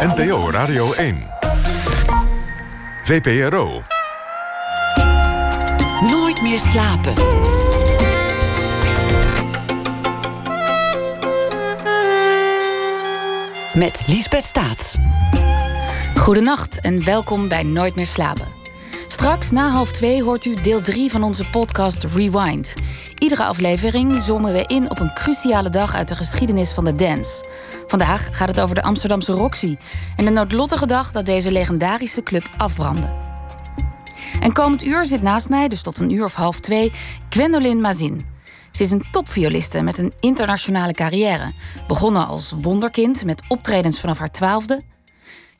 NPO Radio 1. VPRO. Nooit meer slapen. Met Liesbeth Staats. Goedenacht en welkom bij Nooit meer slapen. Straks na half twee hoort u deel 3 van onze podcast Rewind. Iedere aflevering zoomen we in op een cruciale dag uit de geschiedenis van de dance. Vandaag gaat het over de Amsterdamse Roxy en de noodlottige dag dat deze legendarische club afbrandde. En komend uur zit naast mij, dus tot een uur of half twee, Gwendoline Mazin. Ze is een topvioliste met een internationale carrière. Begonnen als wonderkind met optredens vanaf haar twaalfde.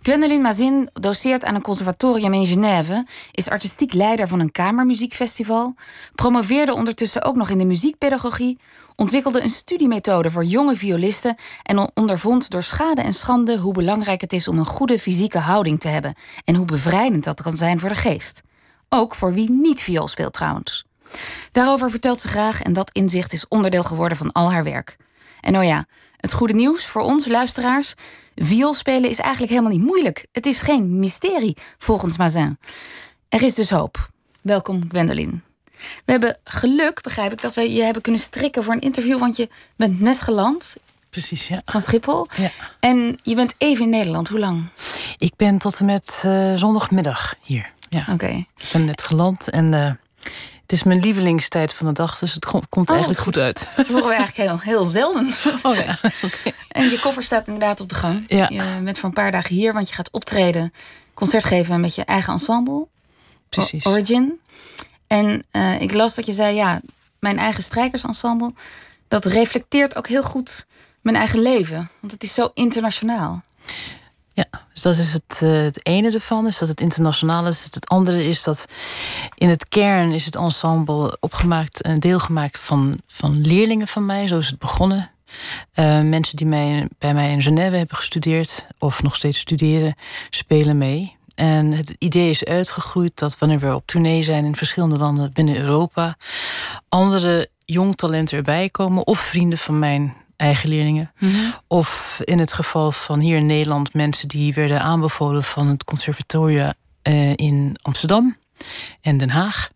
Gwendoline Mazin doceert aan een conservatorium in Genève, is artistiek leider van een kamermuziekfestival, promoveerde ondertussen ook nog in de muziekpedagogie, ontwikkelde een studiemethode voor jonge violisten en ondervond door schade en schande hoe belangrijk het is om een goede fysieke houding te hebben en hoe bevrijdend dat kan zijn voor de geest. Ook voor wie niet viool speelt trouwens. Daarover vertelt ze graag en dat inzicht is onderdeel geworden van al haar werk. En oh ja, het goede nieuws voor ons luisteraars: viool spelen is eigenlijk helemaal niet moeilijk. Het is geen mysterie, volgens Mazin. Er is dus hoop. Welkom, Gwendoline. We hebben geluk, begrijp ik, dat we je hebben kunnen strikken voor een interview, want je bent net geland. Precies, ja. Van Schiphol. Ja. En je bent even in Nederland. Hoe lang? Ik ben tot en met uh, zondagmiddag hier. Ja. Oké. Okay. Ik ben net geland en uh, het is mijn lievelingstijd van de dag, dus het komt oh, eigenlijk goed uit. Dat horen we eigenlijk heel, heel zelden. Oh ja, okay. En je koffer staat inderdaad op de gang. Ja. Je bent voor een paar dagen hier, want je gaat optreden, concert geven met je eigen ensemble. Precies. Origin. En uh, ik las dat je zei, ja, mijn eigen strijkersensemble, dat reflecteert ook heel goed mijn eigen leven. Want het is zo internationaal. Ja, dus dat is het, uh, het ene ervan, is dat het internationaal is. Het andere is dat in het kern is het ensemble opgemaakt, een deel gemaakt van, van leerlingen van mij. Zo is het begonnen. Uh, mensen die mij, bij mij in Genève hebben gestudeerd of nog steeds studeren, spelen mee. En het idee is uitgegroeid dat wanneer we op tournee zijn in verschillende landen binnen Europa, andere jong talenten erbij komen of vrienden van mijn eigen leerlingen. Mhm. Of in het geval van hier in Nederland mensen die werden aanbevolen van het conservatorium uh, in Amsterdam en Den Haag.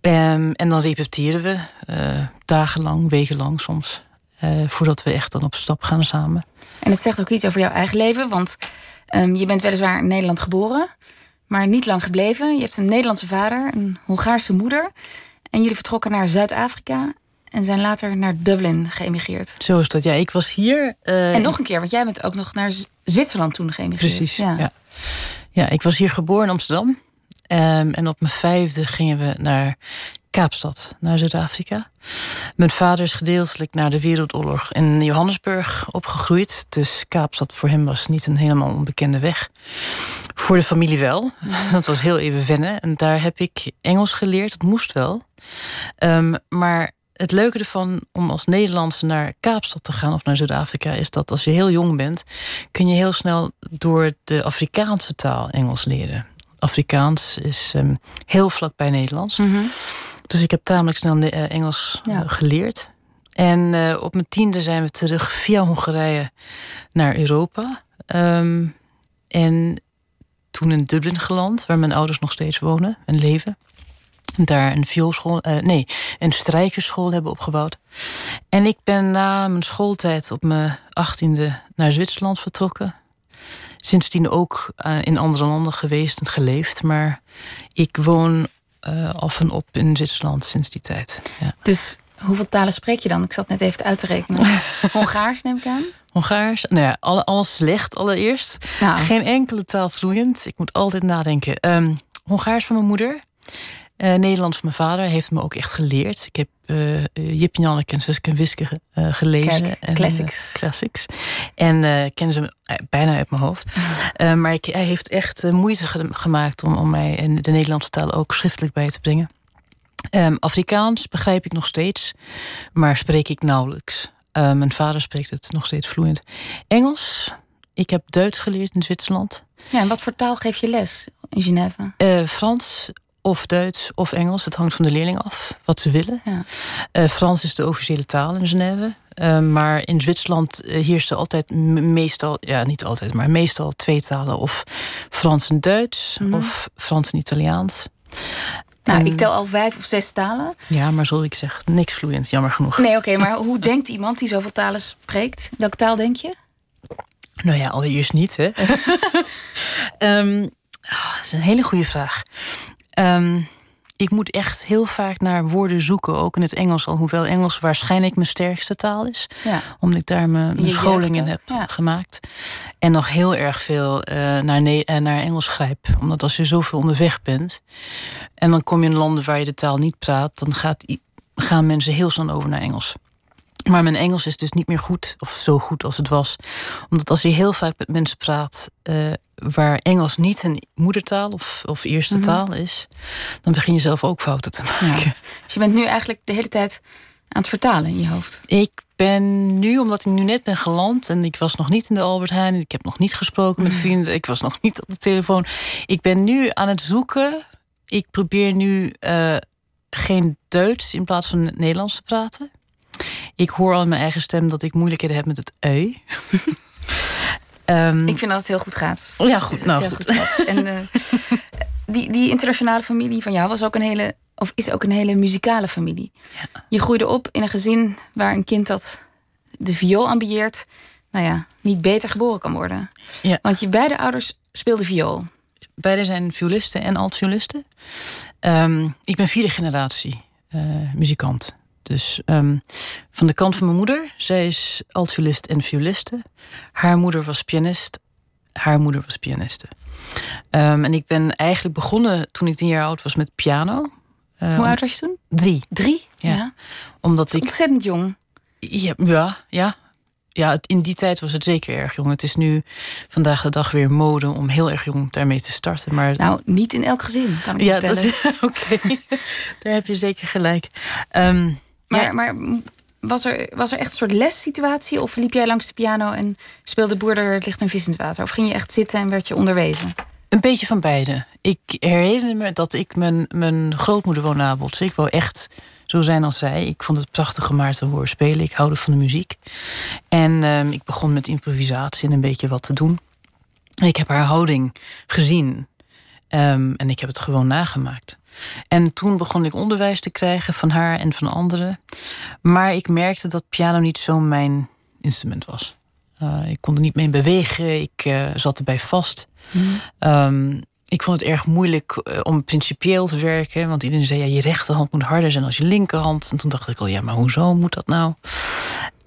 Um, en dan repeteren we uh, dagenlang, wekenlang soms. Uh, voordat we echt dan op stap gaan samen. En het zegt ook iets over jouw eigen leven, want um, je bent weliswaar in Nederland geboren, maar niet lang gebleven. Je hebt een Nederlandse vader, een Hongaarse moeder. En jullie vertrokken naar Zuid-Afrika en zijn later naar Dublin geëmigreerd. Zo is dat. Ja, ik was hier. Uh... En nog een keer, want jij bent ook nog naar Zwitserland toen geëmigreerd. Precies. Ja. ja. Ja. ik was hier geboren in Amsterdam. Um, en op mijn vijfde gingen we naar Kaapstad, naar Zuid-Afrika. Mijn vader is gedeeltelijk naar de Wereldoorlog in Johannesburg opgegroeid. Dus Kaapstad voor hem was niet een helemaal onbekende weg. Voor de familie wel. Dat was heel even wennen. En daar heb ik Engels geleerd. Dat moest wel. Um, maar het leuke ervan om als Nederlandse naar Kaapstad te gaan of naar Zuid-Afrika is dat als je heel jong bent, kun je heel snel door de Afrikaanse taal Engels leren. Afrikaans is um, heel vlak bij Nederlands. Mm -hmm. Dus ik heb tamelijk snel uh, Engels Ja. uh, geleerd. En uh, op mijn tiende zijn we terug via Hongarije naar Europa. Um, en toen in Dublin geland, waar mijn ouders nog steeds wonen en leven daar een vioolschool, uh, nee, een strijkerschool hebben opgebouwd. En ik ben na mijn schooltijd op mijn achttiende naar Zwitserland vertrokken. Sindsdien ook uh, in andere landen geweest en geleefd. Maar ik woon uh, af en op in Zwitserland sinds die tijd. Ja. Dus hoeveel talen spreek je dan? Ik zat net even uit te rekenen. Hongaars neem ik aan? Hongaars, nou ja, alle, alles slecht allereerst. Nou. Geen enkele taal vloeiend. Ik moet altijd nadenken. Um, Hongaars van mijn moeder. Uh, Nederlands van mijn vader heeft me ook echt geleerd. Ik heb uh, Jip Janneke en Suske en Wiske uh, gelezen. Kijk, en, classics. classics. En ken ze bijna uit mijn hoofd. maar ik, hij heeft echt moeite ge gemaakt om, om mij in de Nederlandse taal ook schriftelijk bij te brengen. Um, Afrikaans begrijp ik nog steeds, maar spreek ik nauwelijks. mijn vader spreekt het nog steeds vloeiend. Engels. Ik heb Duits geleerd in Zwitserland. Ja, en wat voor taal geef je les in Genève? Frans, of Duits of Engels. Het hangt van de leerling af wat ze willen. Ja. Uh, Frans is de officiële taal in Genève. Ehm, maar in Zwitserland uh, heerste altijd meestal, ja niet altijd, maar meestal twee talen. Of Frans en Duits Mhm. of Frans en Italiaans. Nou, ik tel al vijf of zes talen. Ja, maar zoals ik zeg, niks vloeiend, jammer genoeg. Nee, oké, maar hoe denkt iemand die zoveel talen spreekt? Welke taal denk je? Nou ja, allereerst niet, hè? Ehm, ah, dat is een hele goede vraag. Ehm, ik moet echt heel vaak naar woorden zoeken, ook in het Engels. Alhoewel Engels waarschijnlijk mijn sterkste taal is. Ja. Omdat ik daar mijn, mijn scholing in heb ja. gemaakt. En nog heel erg veel eh, naar, ne- eh, naar Engels grijp. Omdat als je zoveel onderweg bent... en dan kom je in landen waar je de taal niet praat... dan gaat, gaan mensen heel snel over naar Engels. Maar mijn Engels is dus niet meer goed, of zo goed als het was. Omdat als je heel vaak met mensen praat... eh, waar Engels niet een moedertaal of, of eerste Mhm. taal is... dan begin je zelf ook fouten te maken. Dus je bent nu eigenlijk de hele tijd aan het vertalen in je hoofd. Ik ben nu, omdat ik nu net ben geland en ik was nog niet in de Albert Heijn, ik heb nog niet gesproken met vrienden, ik was nog niet op de telefoon. Ik ben nu aan het zoeken. Ik probeer nu eh, geen Duits in plaats van Nederlands te praten. Ik hoor al in mijn eigen stem dat ik moeilijkheden heb met het ui. Ehm, Ik vind dat het heel goed gaat. Ja, goed. Nou, goed. En eh, die, die internationale familie van jou was ook een hele, of is ook een hele muzikale familie. Je groeide op in een gezin waar een kind dat de viool ambieert, nou ja, niet beter geboren kan worden. Ja. Want je beide ouders speelden viool. Beide zijn violisten en alt-violisten. Ehm, ik ben vierde generatie eh, muzikant. Dus ehm, van de kant van mijn moeder, zij is alt-violist en violiste. Haar moeder was pianist, haar moeder was pianiste. Ehm, en ik ben eigenlijk begonnen toen ik tien jaar oud was met piano. Ehm, Hoe oud was je toen? Drie. Drie? Ja. ja. Omdat ik Ontzettend jong. ja, ja, ja. Ja, het- in die tijd was het zeker erg jong. Het is nu vandaag de dag weer mode om heel erg jong daarmee te starten. Maar Nou, niet in elk gezin, kan ik je ja, dat vertellen. is oké. Daar heb je zeker gelijk. Ehm, Maar, ja, maar was, er, was er echt een soort lessituatie? Of liep jij langs de piano en speelde Boerder het ligt een vis in het water? Of ging je echt zitten en werd je onderwezen? een beetje van beide. Ik herinner me dat ik mijn, mijn grootmoeder wou nabootsen. Ik wou echt zo zijn als zij. Ik vond het prachtig om haar te horen spelen. Ik houde van de muziek. En ehm, ik begon met improvisatie en een beetje wat te doen. Ik heb haar houding gezien. Ehm, en ik heb het gewoon nagemaakt. En toen begon ik onderwijs te krijgen van haar en van anderen. Maar ik merkte dat piano niet zo mijn instrument was. Eh, ik kon er niet mee bewegen. Ik eh, zat erbij vast. Ehm, ik vond het erg moeilijk eh, om principieel te werken. Want iedereen zei, ja, je rechterhand moet harder zijn als je linkerhand. En toen dacht ik al, ja, maar hoezo moet dat nou?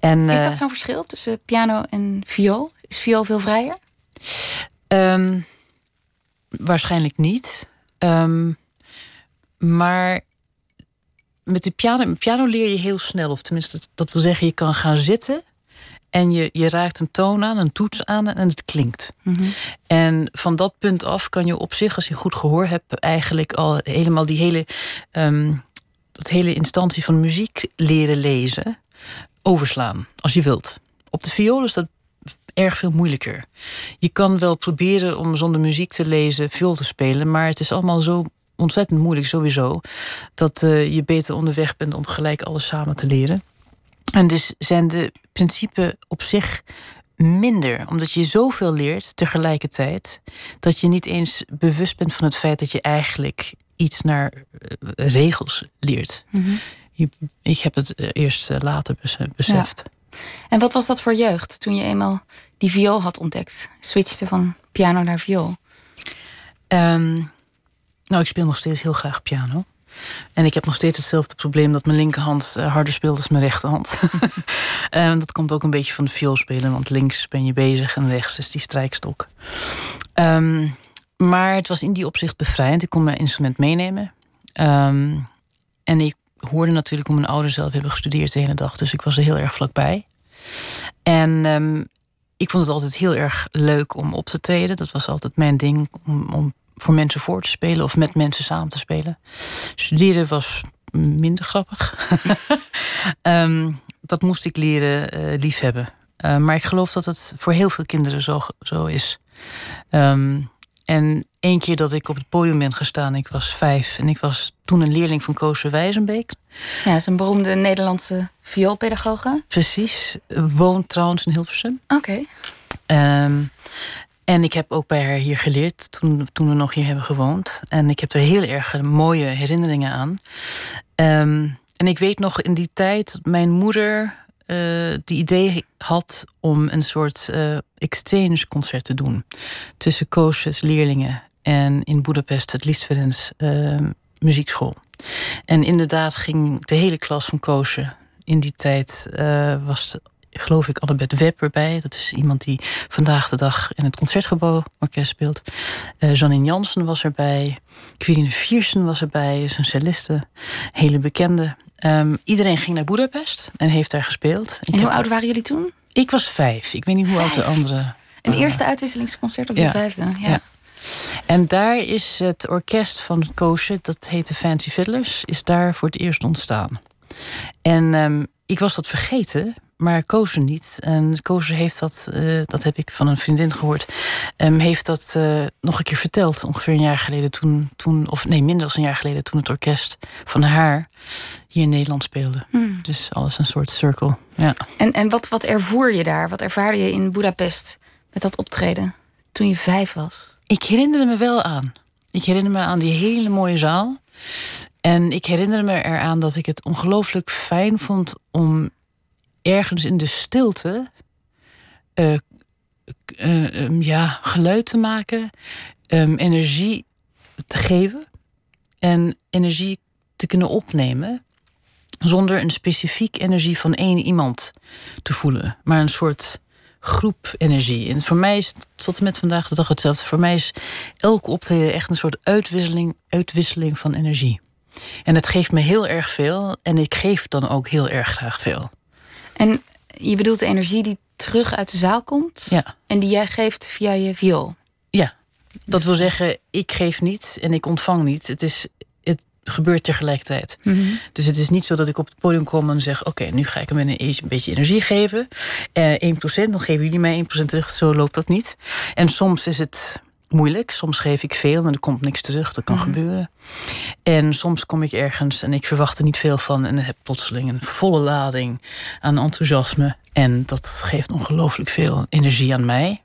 En, Is dat zo'n verschil tussen piano en viool? Is viool veel vrijer? Ehm, waarschijnlijk niet. Ehm, maar met de piano, met piano leer je heel snel. Of tenminste, dat, dat wil zeggen, je kan gaan zitten. En je, je raakt een toon aan, een toets aan en het klinkt. En van dat punt af kan je op zich, als je goed gehoor hebt, eigenlijk al helemaal die hele, ehm, dat hele instantie van muziek leren lezen, overslaan, als je wilt. Op de viool is dat erg veel moeilijker. Je kan wel proberen om zonder muziek te lezen viool te spelen, maar het is allemaal zo ontzettend moeilijk sowieso dat eh, je beter onderweg bent om gelijk alles samen te leren. En dus zijn de principes op zich minder, omdat je zoveel leert tegelijkertijd, dat je niet eens bewust bent van het feit dat je eigenlijk iets naar eh, regels leert. Je- ik heb het eh, eerst later bes- beseft. En wat was dat voor jeugd toen je eenmaal die viool had ontdekt? Switchte van piano naar viool. Ehm, nou, ik speel nog steeds heel graag piano. En ik heb nog steeds hetzelfde probleem dat mijn linkerhand eh, harder speelt dan mijn rechterhand. En dat komt ook een beetje van de viool spelen, want links ben je bezig en rechts is die strijkstok. Ehm, maar het was in die opzicht bevrijdend. Ik kon mijn instrument meenemen. Ehm, en ik hoorde natuurlijk hoe mijn ouders zelf hebben gestudeerd de hele dag, dus ik was er heel erg vlakbij. En ehm, ik vond het altijd heel erg leuk om op te treden. Dat was altijd mijn ding, om, om voor mensen voor te spelen of met mensen samen te spelen. Studeren was minder grappig. Ehm, dat moest ik leren eh, liefhebben. Eh, maar ik geloof dat het voor heel veel kinderen zo, zo is. Ehm, en één keer dat ik op het podium ben gestaan, ik was vijf. En ik was toen een leerling van Koos Wijzenbeek. Ja, dat is een beroemde Nederlandse vioolpedagoge. Precies. Woont trouwens in Hilversum. Oké. Ehm, en ik heb ook bij haar hier geleerd toen, toen we nog hier hebben gewoond. En ik heb er heel erg mooie herinneringen aan. Ehm, en ik weet nog in die tijd dat mijn moeder uh, die idee had om een soort uh, exchange concert te doen tussen Koosjes leerlingen en in Budapest het Listverdens uh, muziekschool. En inderdaad ging de hele klas van Koosje in die tijd was geloof ik Annabeth Web erbij. Dat is iemand die vandaag de dag in het Concertgebouworkest speelt. Uh, Janine Jansen was erbij. Quirine Viersen was erbij, is een celliste. Hele bekende. Um, iedereen ging naar Budapest en heeft daar gespeeld. en hoe oud waren jullie toen? Ik was vijf. Ik weet niet hoe oud de andere. Een eerste uitwisselingsconcert op je vijfde. Ja. ja. En daar is het orkest van Koosje, dat heette Fancy Fiddlers, is daar voor het eerst ontstaan. En um, ik was dat vergeten, maar Kozen niet. En Kozen heeft dat, uh, dat heb ik van een vriendin gehoord, um, heeft dat uh, nog een keer verteld. Ongeveer een jaar geleden toen, toen, of nee, minder dan een jaar geleden, toen het orkest van haar hier in Nederland speelde. Hmm. Dus alles een soort cirkel. Ja. En, en wat, wat ervoer je daar? Wat ervaarde je in Budapest met dat optreden toen je vijf was? Ik herinnerde me wel aan. Ik herinner me aan die hele mooie zaal. En ik herinner me eraan dat ik het ongelooflijk fijn vond om ergens in de stilte uh, uh, um, ja, geluid te maken, um, energie te geven en energie te kunnen opnemen zonder een specifiek energie van één iemand te voelen, maar een soort groep energie. En voor mij is tot en met vandaag de dag hetzelfde. Voor mij is elke optreden echt een soort uitwisseling, uitwisseling van energie. En het geeft me heel erg veel en ik geef dan ook heel erg graag veel. En je bedoelt de energie die terug uit de zaal komt ja. en die jij geeft via je viool? Ja, dat wil zeggen, ik geef niet en ik ontvang niet. Het, is, het gebeurt tegelijkertijd. Mm Dus het is niet zo dat ik op het podium kom en zeg: Oké, nu ga ik hem een, een beetje energie geven. Eh, 1%, dan geven jullie mij 1% terug. Zo loopt dat niet. En soms is het moeilijk. Soms geef ik veel en er komt niks terug. Dat kan mhm. gebeuren. En soms kom ik ergens en ik verwacht er niet veel van. En heb plotseling een volle lading aan enthousiasme. En dat geeft ongelooflijk veel energie aan mij.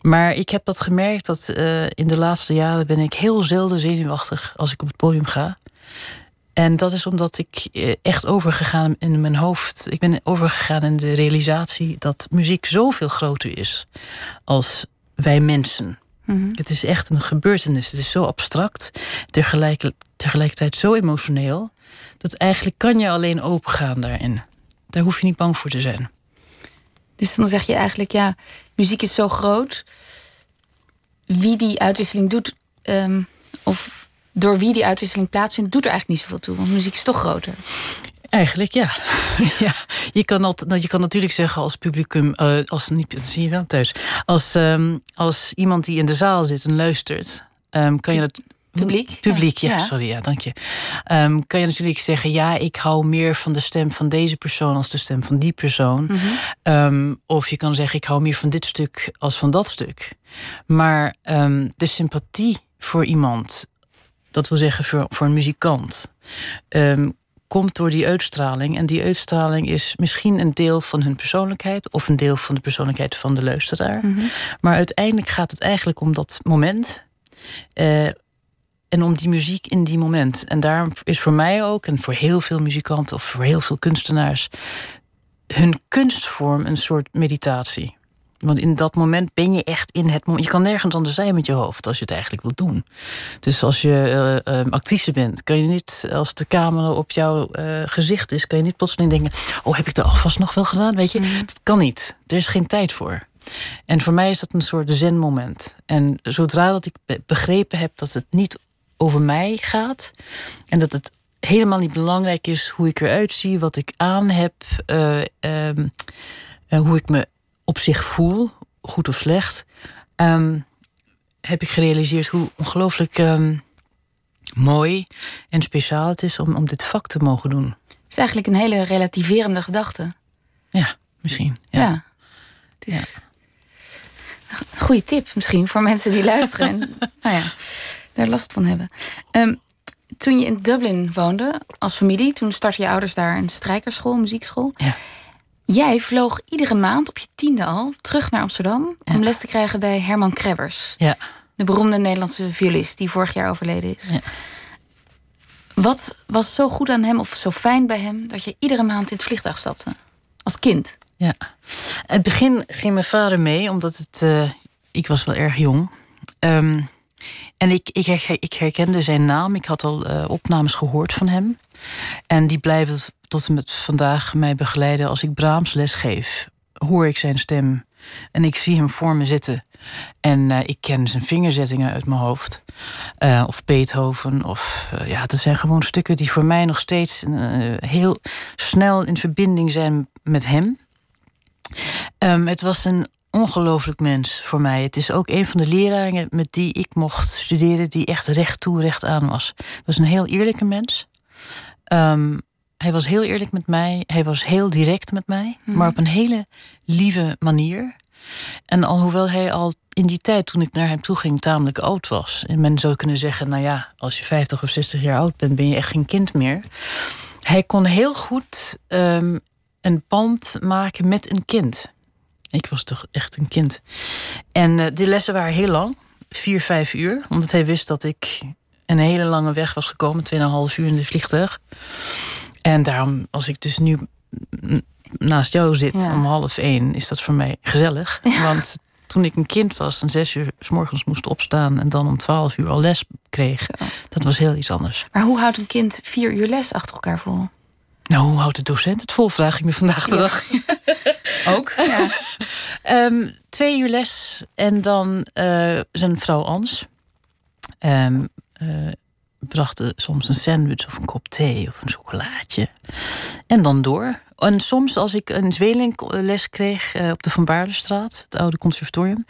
Maar ik heb dat gemerkt dat uh, in de laatste jaren ben ik heel zelden zenuwachtig als ik op het podium ga. En dat is omdat ik eh, echt overgegaan in mijn hoofd. Ik ben overgegaan in de realisatie dat muziek zoveel groter is als wij mensen. Mhm. Het is echt een gebeurtenis. Het is zo abstract, tegelijk, tegelijkertijd zo emotioneel, dat eigenlijk kan je alleen opengaan daarin. Daar hoef je niet bang voor te zijn. Dus dan zeg je eigenlijk, ja, muziek is zo groot. Wie die uitwisseling doet, ehm, of door wie die uitwisseling plaatsvindt, doet er eigenlijk niet zoveel toe, want muziek is toch groter. Eigenlijk ja. ja. Je, kan altijd, nou, je kan natuurlijk zeggen als publicum, uh, als niet, zie je wel thuis, als, um, als iemand die in de zaal zit en luistert, um, kan je dat. Publiek? Publiek, ja, sorry, ja, dank je. Um, kan je natuurlijk zeggen, ja, ik hou meer van de stem van deze persoon als de stem van die persoon. Mm -hmm. of je kan zeggen, ik hou meer van dit stuk als van dat stuk. Maar de sympathie voor iemand, dat wil zeggen voor, voor een muzikant, komt door die uitstraling. En die uitstraling is misschien een deel van hun persoonlijkheid of een deel van de persoonlijkheid van de luisteraar. Mhm. Maar uiteindelijk gaat het eigenlijk om dat moment. Uh, en om die muziek in die moment. En daarom is voor mij ook, en voor heel veel muzikanten of voor heel veel kunstenaars, hun kunstvorm een soort meditatie. Want in dat moment ben je echt in het moment. Je kan nergens anders zijn met je hoofd als je het eigenlijk wilt doen. Dus als je uh, actrice bent, kan je niet, als de camera op jouw uh, gezicht is, kan je niet plotseling denken: Oh, heb ik dat alvast nog wel gedaan? Weet je, mm. dat kan niet. Er is geen tijd voor. En voor mij is dat een soort zen-moment. En zodra dat ik begrepen heb dat het niet over mij gaat en dat het helemaal niet belangrijk is hoe ik eruit zie, wat ik aan heb, uh, um, hoe ik me op zich voel, goed of slecht, ehm, heb ik gerealiseerd hoe ongelooflijk um, mooi en speciaal het is om, om dit vak te mogen doen. Het is eigenlijk een hele relativerende gedachte. Ja, misschien. Ja. ja. Het is... Goed, Goeie tip misschien voor mensen die luisteren en nou ja, daar last van hebben. Ehm, toen je in Dublin woonde als familie, toen startten je ouders daar een strijkerschool, muziekschool. Ja. Jij vloog iedere maand op je tiende al terug naar Amsterdam om les te krijgen bij Herman Krebbers. Ja. De beroemde Nederlandse violist die vorig jaar overleden is. Ja. Wat was zo goed aan hem of zo fijn bij hem dat je iedere maand in het vliegtuig stapte? Als kind. Ja. In het begin ging mijn vader mee, omdat het, uh, ik was wel erg jong. Um, en ik, ik, ik, herkende zijn naam. Ik had al uh, opnames gehoord van hem. En die blijven tot met vandaag mij begeleiden als ik Brahms les geef. Hoor ik zijn stem en ik zie hem voor me zitten. En uh, ik ken zijn vingerzettingen uit mijn hoofd. Uh, of Beethoven. Of uh, ja, dat zijn gewoon stukken die voor mij nog steeds heel snel in verbinding zijn met hem. Um, het was een ongelooflijk mens voor mij. Het is ook een van de leraren met die ik mocht studeren, die echt recht toe, recht aan was. Het was een heel eerlijke mens. Um, hij was heel eerlijk met mij. Hij was heel direct met mij, Mhm. maar op een hele lieve manier. En alhoewel hij al in die tijd toen ik naar hem toe ging tamelijk oud was. En men zou kunnen zeggen, nou ja, als je 50 of 60 jaar oud bent, ben je echt geen kind meer. Hij kon heel goed um, een band maken met een kind. Ik was toch echt een kind. En uh, die lessen waren heel lang, vier, vijf uur. Omdat hij wist dat ik een hele lange weg was gekomen, 2,5 uur in de vliegtuig. En daarom, als ik dus nu naast jou zit ja. om half één, is dat voor mij gezellig. Ja. Want toen ik een kind was en zes uur s morgens moest opstaan en dan om twaalf uur al les kreeg, dat was heel iets anders. Maar hoe houdt een kind vier uur les achter elkaar vol? Nou, hoe houdt de docent het vol? Vraag ik me vandaag de dag. Ook? Ja. um, twee uur les en dan uh, zijn vrouw Ans. Um, uh, brachten soms een sandwich of een kop thee of een chocolaatje. En dan door. En soms als ik een tweelingles kreeg uh, op de Van Baarlestraat, het oude conservatorium,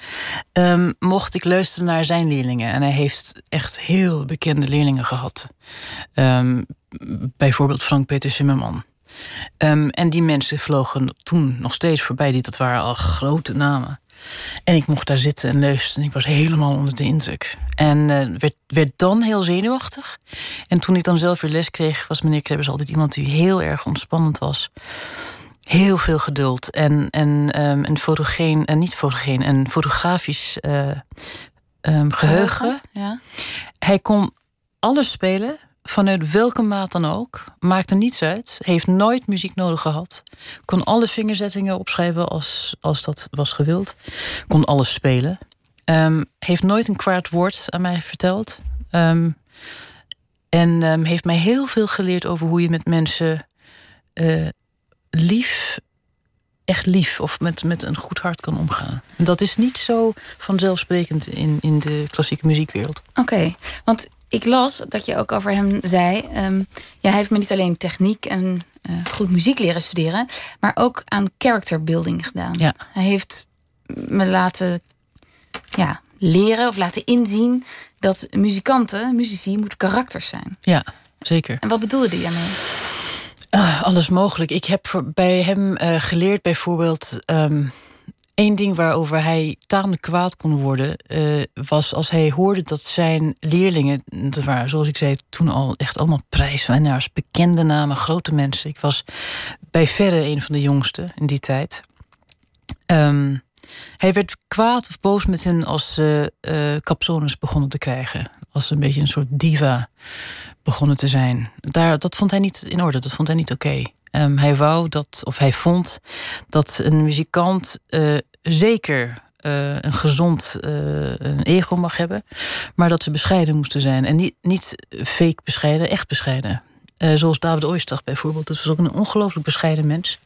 um, mocht ik luisteren naar zijn leerlingen. En hij heeft echt heel bekende leerlingen gehad. Um, bijvoorbeeld Frank Peter Zimmerman. Um, en die mensen vlogen toen nog steeds voorbij. Die, dat waren al grote namen. En ik mocht daar zitten en luisteren. En ik was helemaal onder de indruk. En uh, werd, werd dan heel zenuwachtig. En toen ik dan zelf weer les kreeg, was meneer Krebbers altijd iemand die heel erg ontspannend was. Heel veel geduld en, en um, een fotogeen, en niet fotogeen, een fotografisch uh, um, geheugen. Ja. Hij kon alles spelen, vanuit welke maat dan ook. Maakte niets uit. Heeft nooit muziek nodig gehad. Kon alle vingerzettingen opschrijven als, als dat was gewild. Kon alles spelen. Um, heeft nooit een kwaad woord aan mij verteld. Um, en um, heeft mij heel veel geleerd over hoe je met mensen uh, lief, echt lief of met, met een goed hart kan omgaan. Dat is niet zo vanzelfsprekend in, in de klassieke muziekwereld. Oké, want ik las dat je ook over hem zei. Um, ja, hij heeft me niet alleen techniek en uh, goed muziek leren studeren, maar ook aan character building gedaan. Ja. Hij heeft me laten ja, leren of laten inzien dat muzikanten, muzici, moeten karakters zijn. Ja, zeker. En wat bedoelde hij daarmee? Uh, alles mogelijk. Ik heb bij hem uh, geleerd bijvoorbeeld. Um, Eén ding waarover hij tamelijk kwaad kon worden, uh, was als hij hoorde dat zijn leerlingen, zoals ik zei toen al echt allemaal prijswinnaars, bekende namen, grote mensen. Ik was bij verre een van de jongsten in die tijd. Um, hij werd kwaad of boos met hen als ze uh, capsones begonnen te krijgen. Als ze een beetje een soort diva begonnen te zijn. Daar, dat vond hij niet in orde, dat vond hij niet oké. Um, hij wou dat, of hij vond dat een muzikant uh, zeker uh, een gezond uh, een ego mag hebben, maar dat ze bescheiden moesten zijn. En niet, niet fake bescheiden, echt bescheiden. Uh, zoals David Oistach bijvoorbeeld. Dat was ook een ongelooflijk bescheiden mens.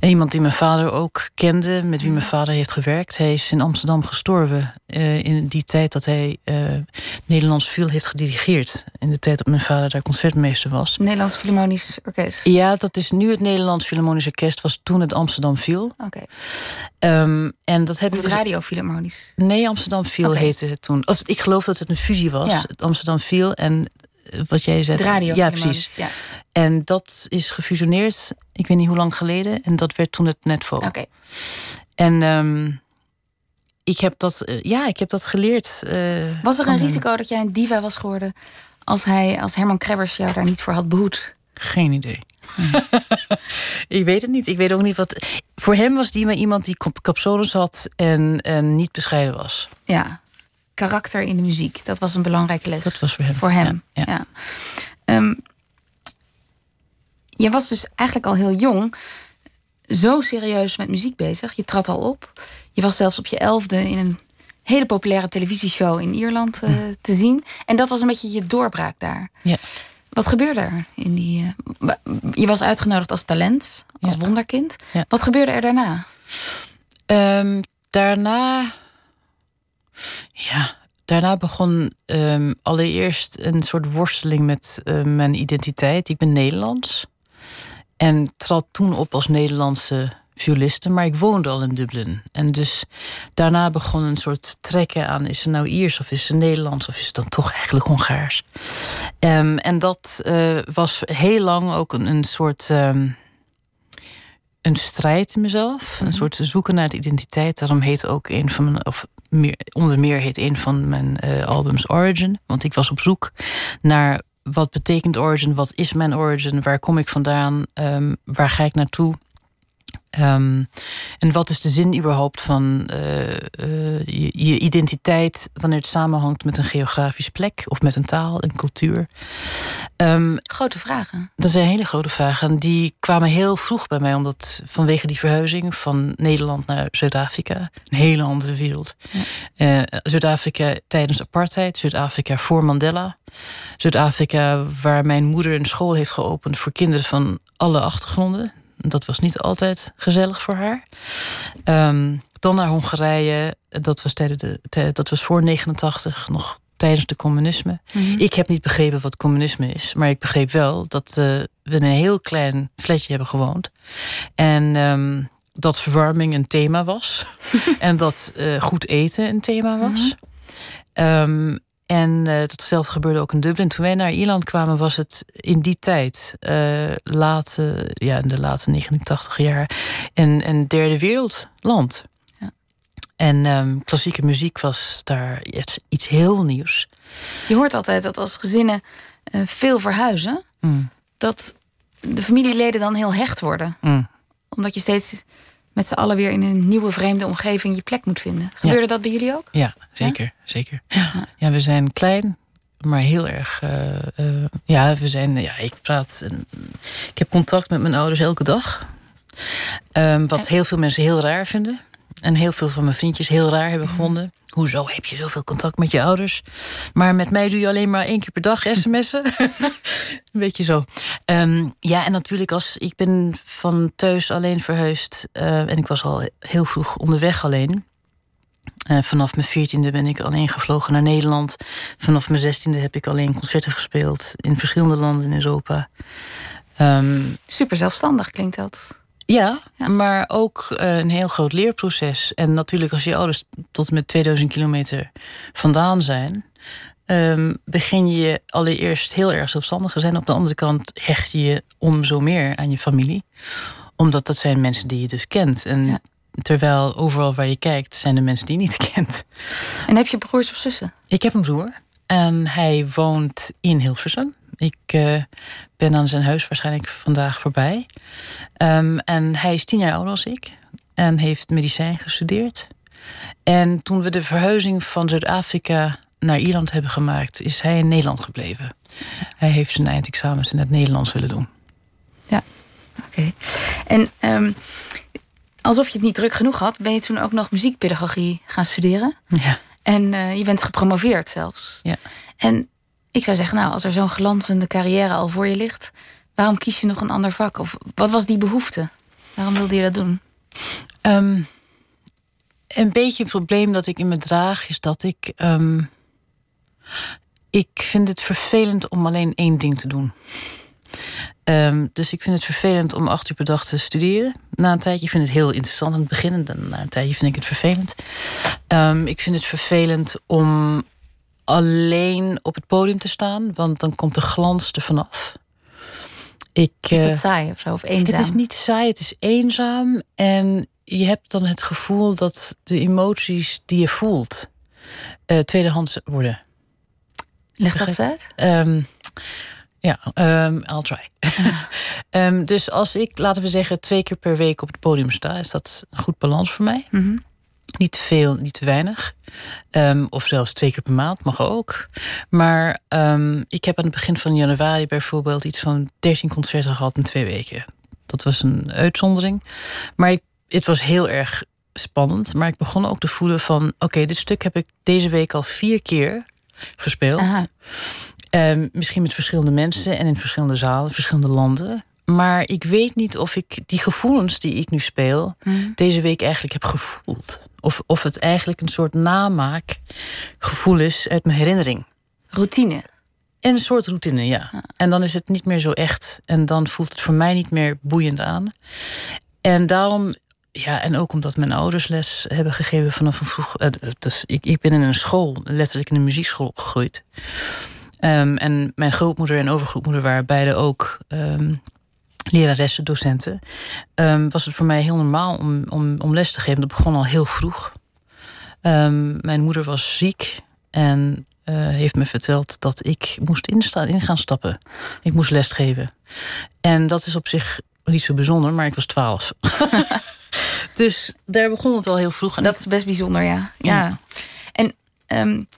En iemand die mijn vader ook kende, met wie mijn vader heeft gewerkt. Hij is in Amsterdam gestorven uh, in die tijd dat hij uh, Nederlands viel heeft gedirigeerd. In de tijd dat mijn vader daar concertmeester was. Nederlands Philharmonisch Orkest. Ja, dat is nu het Nederlands Philharmonisch Orkest. Was toen het Amsterdam viel. Oké. Okay. Um, en dat heb of het Radio Philharmonisch. Nee, Amsterdam viel okay. heette het toen. Of ik geloof dat het een fusie was. Ja. Het Amsterdam viel en wat jij zei. radio ja, precies. Ja. En dat is gefusioneerd, ik weet niet hoe lang geleden. En dat werd toen het Netvo. Oké. Okay. En um, ik heb dat, eh, ja, ik heb dat geleerd. eh, Was er een risico dat jij een diva was geworden als hij, als Herman Krebbers jou daar niet voor had behoed? Geen idee. ik weet het niet. Ik weet ook niet wat. Voor hem was die maar iemand die capsones had en, en niet bescheiden was. Ja, karakter in de muziek. Dat was een belangrijke les. Dat was voor hem, Voor hem, ja, ja. Ehm, je was dus eigenlijk al heel jong zo serieus met muziek bezig. Je trad al op. Je was zelfs op je elfde in een hele populaire televisieshow in Ierland eh, te zien. En dat was een beetje je doorbraak daar. Ja. Wat gebeurde er in die... eh, je was uitgenodigd als talent, als Ja. wonderkind. Ja. Wat gebeurde er daarna? Ehm, daarna. Ja, daarna begon ehm, allereerst een soort worsteling met eh, mijn identiteit. Ik ben Nederlands. En trad toen op als Nederlandse violiste, maar ik woonde al in Dublin. En dus daarna begon een soort trekken aan: is het nou Iers of is het Nederlands of is het dan toch eigenlijk Hongaars? Ehm, en dat eh, was heel lang ook een, een soort. ehm, een strijd in mezelf. Een soort zoeken naar de identiteit. Daarom heet ook een van mijn, of meer, onder meer heet een van mijn eh, albums Origin. Want ik was op zoek naar wat betekent Origin, wat is mijn Origin, waar kom ik vandaan, Ehm, waar ga ik naartoe. Ehm, en wat is de zin überhaupt van eh, eh, je, je identiteit wanneer het samenhangt met een geografische plek of met een taal, een cultuur? Ehm, Grote vragen. dat zijn hele grote vragen. En die kwamen heel vroeg bij mij, omdat vanwege die verhuizing van Nederland naar Zuid-Afrika, een hele andere wereld. Eh, Zuid-Afrika tijdens apartheid, Zuid-Afrika voor Mandela. Zuid-Afrika, waar mijn moeder een school heeft geopend voor kinderen van alle achtergronden. Dat was niet altijd gezellig voor haar. Ehm, dan naar Hongarije, dat was, tijdens de, dat was voor 89, nog tijdens de communisme. Ik heb niet begrepen wat communisme is, maar ik begreep wel dat eh, we in een heel klein flatje hebben gewoond. En ehm, dat verwarming een thema was. en dat eh, goed eten een thema was. Ehm, en eh datzelfde gebeurde ook in Dublin. Toen wij naar Ierland kwamen, was het in die tijd, eh, late, ja, in de late 89 jaar, een, een derde wereldland. Ja. En ehm, klassieke muziek was daar iets, iets heel nieuws. Je hoort altijd dat als gezinnen eh, veel verhuizen, Mm. dat de familieleden dan heel hecht worden. Mm. Omdat je steeds met z'n allen weer in een nieuwe vreemde omgeving je plek moet vinden. Gebeurde dat bij jullie ook? Ja, zeker. zeker. Ja, we zijn klein, maar heel erg. eh, eh, ja, we zijn. Ja, ik praat. en ik heb contact met mijn ouders elke dag. Ehm, wat En- heel veel mensen heel raar vinden. En heel veel van mijn vriendjes heel raar hebben gevonden. Hoezo heb je zoveel contact met je ouders? Maar met mij doe je alleen maar één keer per dag sms'en. Een beetje zo. Ehm, ja, en natuurlijk als ik ben van thuis alleen verhuisd. eh, en ik was al heel vroeg onderweg alleen. Eh, vanaf mijn veertiende ben ik alleen gevlogen naar Nederland. Vanaf mijn zestiende heb ik alleen concerten gespeeld in verschillende landen in Europa. Ehm, Super zelfstandig klinkt dat. Ja, Ja. maar ook eh, een heel groot leerproces. En natuurlijk, als je ouders tot en met 2000 kilometer vandaan zijn, ehm, begin je allereerst heel erg zelfstandig te zijn. Op de andere kant hecht je je om zo meer aan je familie, omdat dat zijn mensen die je dus kent. En Ja. terwijl overal waar je kijkt, zijn er mensen die je niet kent. En heb je broers of zussen? Ik heb een broer en hij woont in Hilversum. Ik eh, ben aan zijn huis waarschijnlijk vandaag voorbij. Ehm, en hij is tien jaar ouder als ik en heeft medicijn gestudeerd. En toen we de verhuizing van Zuid-Afrika naar Ierland hebben gemaakt, is hij in Nederland gebleven. Hij heeft zijn eindexamens in het Nederlands willen doen. Oké. En ehm, alsof je het niet druk genoeg had, ben je toen ook nog muziekpedagogie gaan studeren. Ja. En eh, je bent gepromoveerd zelfs. Ja. En ik zou zeggen, nou, als er zo'n glanzende carrière al voor je ligt, waarom kies je nog een ander vak? Of wat was die behoefte? Waarom wilde je dat doen? Ehm, een beetje een probleem dat ik in me draag is dat ik. ehm, ik vind het vervelend om alleen één ding te doen. Ehm, dus ik vind het vervelend om acht uur per dag te studeren. Na een tijdje vind ik het heel interessant aan het begin. En dan na een tijdje vind ik het vervelend. Ik vind het vervelend om alleen op het podium te staan. Want dan komt de glans er vanaf. Ik, Is eh, dat saai of zo? Of eenzaam? het is niet saai, het is eenzaam. En je hebt dan het gevoel dat de emoties die je voelt uh, tweedehands worden. Leg dat uit. Um, ja, um, I'll try. um, dus als ik, laten we zeggen, twee keer per week op het podium sta, is dat een goed balans voor mij. Mm -hmm. Niet te veel, niet te weinig. Um, of zelfs twee keer per maand mag ook. Maar ik heb aan het begin van januari bijvoorbeeld iets van 13 concerten gehad in twee weken. Dat was een uitzondering. Maar ik, het was heel erg spannend. Maar ik begon ook te voelen van... oké, dit stuk heb ik deze week al vier keer gespeeld. Um, misschien met verschillende mensen en in verschillende zalen, verschillende landen. Maar ik weet niet of ik die gevoelens die ik nu speel, mm. deze week eigenlijk heb gevoeld. Of, of het eigenlijk een soort namaak gevoel is uit mijn herinnering. Routine. En een soort routine, ja. ja. En dan is het niet meer zo echt. En dan voelt het voor mij niet meer boeiend aan. En daarom ja, en ook omdat mijn ouders les hebben gegeven vanaf een vroeg. Dus ik, ik ben in een school, letterlijk in een muziekschool opgegroeid. Um, en mijn grootmoeder en overgrootmoeder waren beide ook um, leraressen, docenten. Um, was het voor mij heel normaal om, om, om les te geven. Dat begon al heel vroeg. mijn moeder was ziek en uh, heeft me verteld dat ik moest instaan, in gaan stappen. Ik moest lesgeven. En dat is op zich niet zo bijzonder, maar ik was twaalf. dus daar begon het al heel vroeg. En dat is best bijzonder, ja. ja. ja. En um,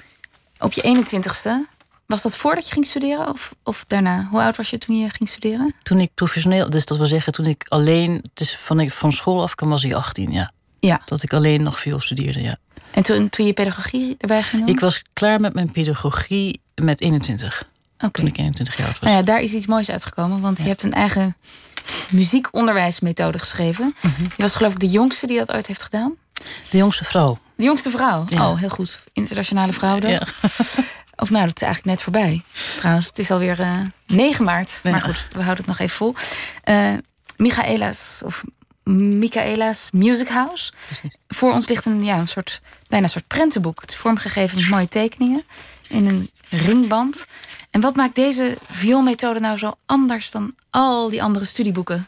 op je 21ste, was dat voordat je ging studeren of, of daarna? Hoe oud was je toen je ging studeren? Toen ik professioneel, dus dat wil zeggen, toen ik alleen, dus van, ik van school af kwam, was ik 18, ja. Ja. Dat ik alleen nog veel studeerde, ja. En toen, toen je pedagogie erbij ging doen? Ik was klaar met mijn pedagogie met 21. Okay. Toen ik 21 jaar oud was. Nou ja, daar is iets moois uitgekomen, want ja. je hebt een eigen muziekonderwijsmethode geschreven. Mm -hmm. Je was geloof ik de jongste die dat ooit heeft gedaan. De jongste vrouw. De jongste vrouw? Ja. Oh, heel goed. Internationale Vrouwendag. Ja. Of nou, dat is eigenlijk net voorbij. Trouwens, het is alweer uh, 9 maart. Maar goed, we houden het nog even vol. Uh, Michaela's, of Michaela's Music House. Precies. Voor ons ligt een, ja, een soort, bijna een soort prentenboek. Het is vormgegeven met mooie tekeningen. In een ringband. En wat maakt deze vioolmethode nou zo anders dan al die andere studieboeken...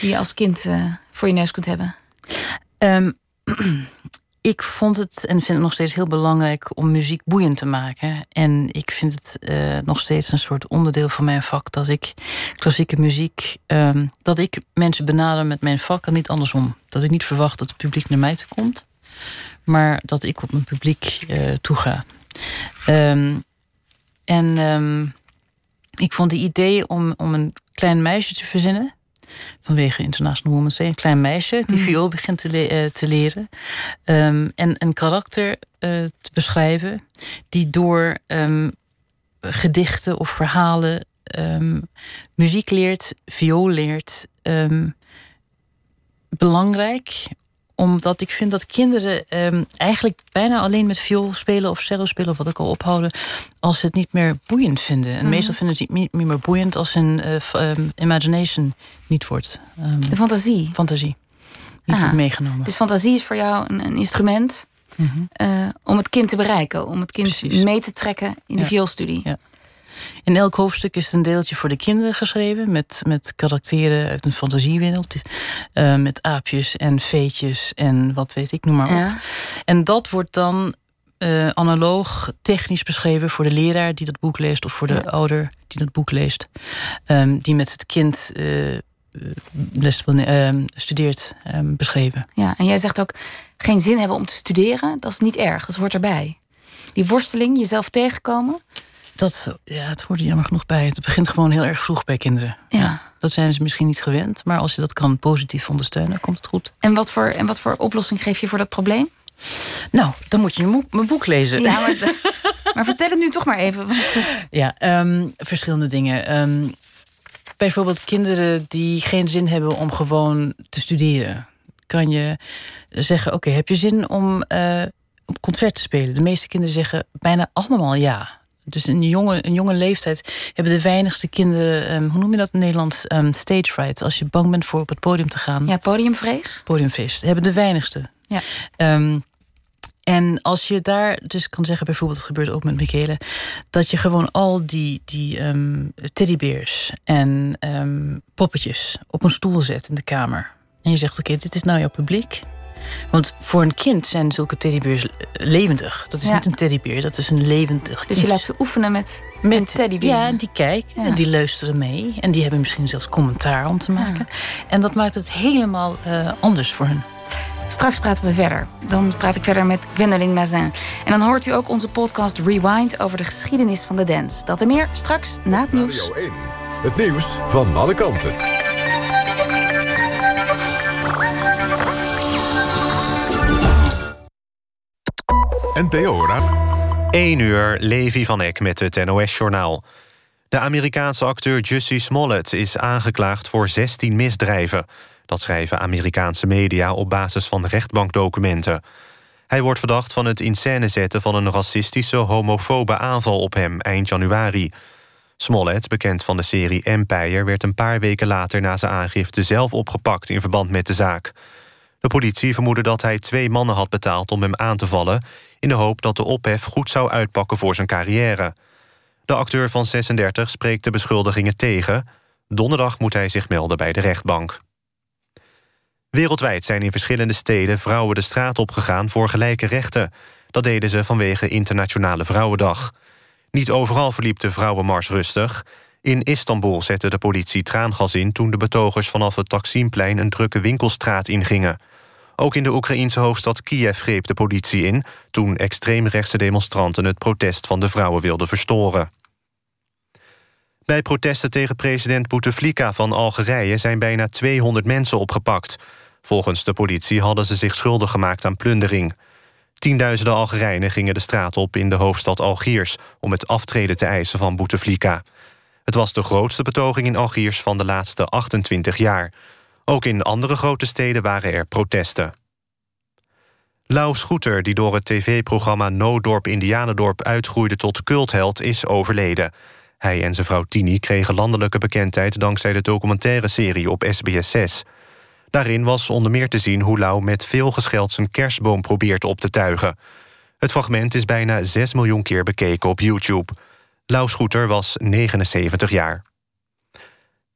die je als kind uh, voor je neus kunt hebben? Um, ik vond het en vind het nog steeds heel belangrijk om muziek boeiend te maken. En ik vind het uh, nog steeds een soort onderdeel van mijn vak dat ik klassieke muziek, um, dat ik mensen benader met mijn vak en niet andersom. Dat ik niet verwacht dat het publiek naar mij toe komt, maar dat ik op mijn publiek uh, toega. Um, en um, ik vond het idee om, om een klein meisje te verzinnen vanwege International Women's Day. Een klein meisje die Mm. viool begint te, le- te leren. Um, en een karakter uh, te beschrijven die door um, gedichten of verhalen um, muziek leert, viool leert. belangrijk omdat ik vind dat kinderen um, eigenlijk bijna alleen met viool spelen of cello spelen, of wat ik al ophouden, als ze het niet meer boeiend vinden. En Mhm. meestal vinden ze het niet niet meer boeiend als hun uh, um, imagination niet wordt. Um, De fantasie. fantasie. Niet Aha. wordt meegenomen. Dus fantasie is voor jou een, een instrument Mhm. uh, om het kind te bereiken, om het kind Precies. mee te trekken in de vioolstudie. Ja. In elk hoofdstuk is een deeltje voor de kinderen geschreven, met, met karakteren uit een fantasiewereld. Uh, met aapjes en veetjes en wat weet ik, noem maar op. Ja. En dat wordt dan uh, analoog technisch beschreven voor de leraar die dat boek leest, of voor de Ja. ouder die dat boek leest, um, die met het kind uh, les, uh, studeert, um, beschreven. Ja, en jij zegt ook geen zin hebben om te studeren, dat is niet erg, dat hoort erbij. Die worsteling, jezelf tegenkomen. Dat, ja, het hoort er jammer genoeg bij. Het begint gewoon heel erg vroeg bij kinderen. Ja. dat zijn ze misschien niet gewend, maar als je dat kan positief ondersteunen, komt het goed. En wat voor, en wat voor oplossing geef je voor dat probleem? Nou, dan moet je mijn boek, lezen. Ja, maar, maar, vertel het nu toch maar even. Want, uh... Ja, um, verschillende dingen. Um, bijvoorbeeld kinderen die geen zin hebben om gewoon te studeren. Kan je zeggen, oké, okay, heb je zin om uh, op concert te spelen? De meeste kinderen zeggen bijna allemaal ja. Dus in een jonge, een jonge leeftijd hebben de weinigste kinderen, um, hoe noem je dat in Nederland, um, stage fright. Als je bang bent voor op het podium te gaan. Ja, podiumvrees. Podiumvrees. Hebben de weinigste. Ja. Um, en als je daar dus kan zeggen, bijvoorbeeld, het gebeurt ook met Michele, dat je gewoon al die, die um, teddybeers en um, poppetjes op een stoel zet in de kamer. En je zegt, oké, dit is nou jouw publiek. Want voor een kind zijn zulke teddybeers levendig. Dat is niet een teddybeer, dat is een levendig Dus je laat ze oefenen met, met teddybeer. Ja, die kijken en die luisteren mee. En die hebben misschien zelfs commentaar om te maken. En dat maakt het helemaal uh, anders voor hen. Straks praten we verder. Dan praat ik verder met Gwendoline Mazin. En dan hoort u ook onze podcast Rewind over de geschiedenis van de dance. Dat en meer straks na het nieuws. Radio 1. Het nieuws van alle kanten. NPO Rap. 1 uur, Levi van Eck met het NOS-journaal. De Amerikaanse acteur Jussie Smollett is aangeklaagd voor 16 misdrijven. Dat schrijven Amerikaanse media op basis van rechtbankdocumenten. Hij wordt verdacht van het in scène zetten van een racistische, homofobe aanval op hem eind januari. Smollett, bekend van de serie Empire, werd een paar weken later na zijn aangifte zelf opgepakt in verband met de zaak. De politie vermoedde dat hij twee mannen had betaald om hem aan te vallen... in de hoop dat de ophef goed zou uitpakken voor zijn carrière. De acteur van 36 spreekt de beschuldigingen tegen. Donderdag moet hij zich melden bij de rechtbank. Wereldwijd zijn in verschillende steden vrouwen de straat opgegaan voor gelijke rechten. Dat deden ze vanwege Internationale Vrouwendag. Niet overal verliep de vrouwenmars rustig. In Istanbul zette de politie traangas in... toen de betogers vanaf het Taksimplein een drukke winkelstraat ingingen. Ook in de Oekraïense hoofdstad Kiev greep de politie in... toen extreemrechtse demonstranten het protest van de vrouwen wilden verstoren. Bij protesten tegen president Bouteflika van Algerije... zijn bijna 200 mensen opgepakt. Volgens de politie hadden ze zich schuldig gemaakt aan plundering. Tienduizenden Algerijnen gingen de straat op in de hoofdstad Algiers... om het aftreden te eisen van Bouteflika. Het was de grootste betoging in Algiers van de laatste 28 jaar. Ook in andere grote steden waren er protesten. Lau Schoeter, die door het tv-programma Noodorp Indianendorp uitgroeide tot cultheld, is overleden. Hij en zijn vrouw Tini kregen landelijke bekendheid dankzij de documentaire serie op SBS 6. Daarin was onder meer te zien hoe Lau met veel gescheld zijn kerstboom probeert op te tuigen. Het fragment is bijna 6 miljoen keer bekeken op YouTube. Lau Schoeter was 79 jaar.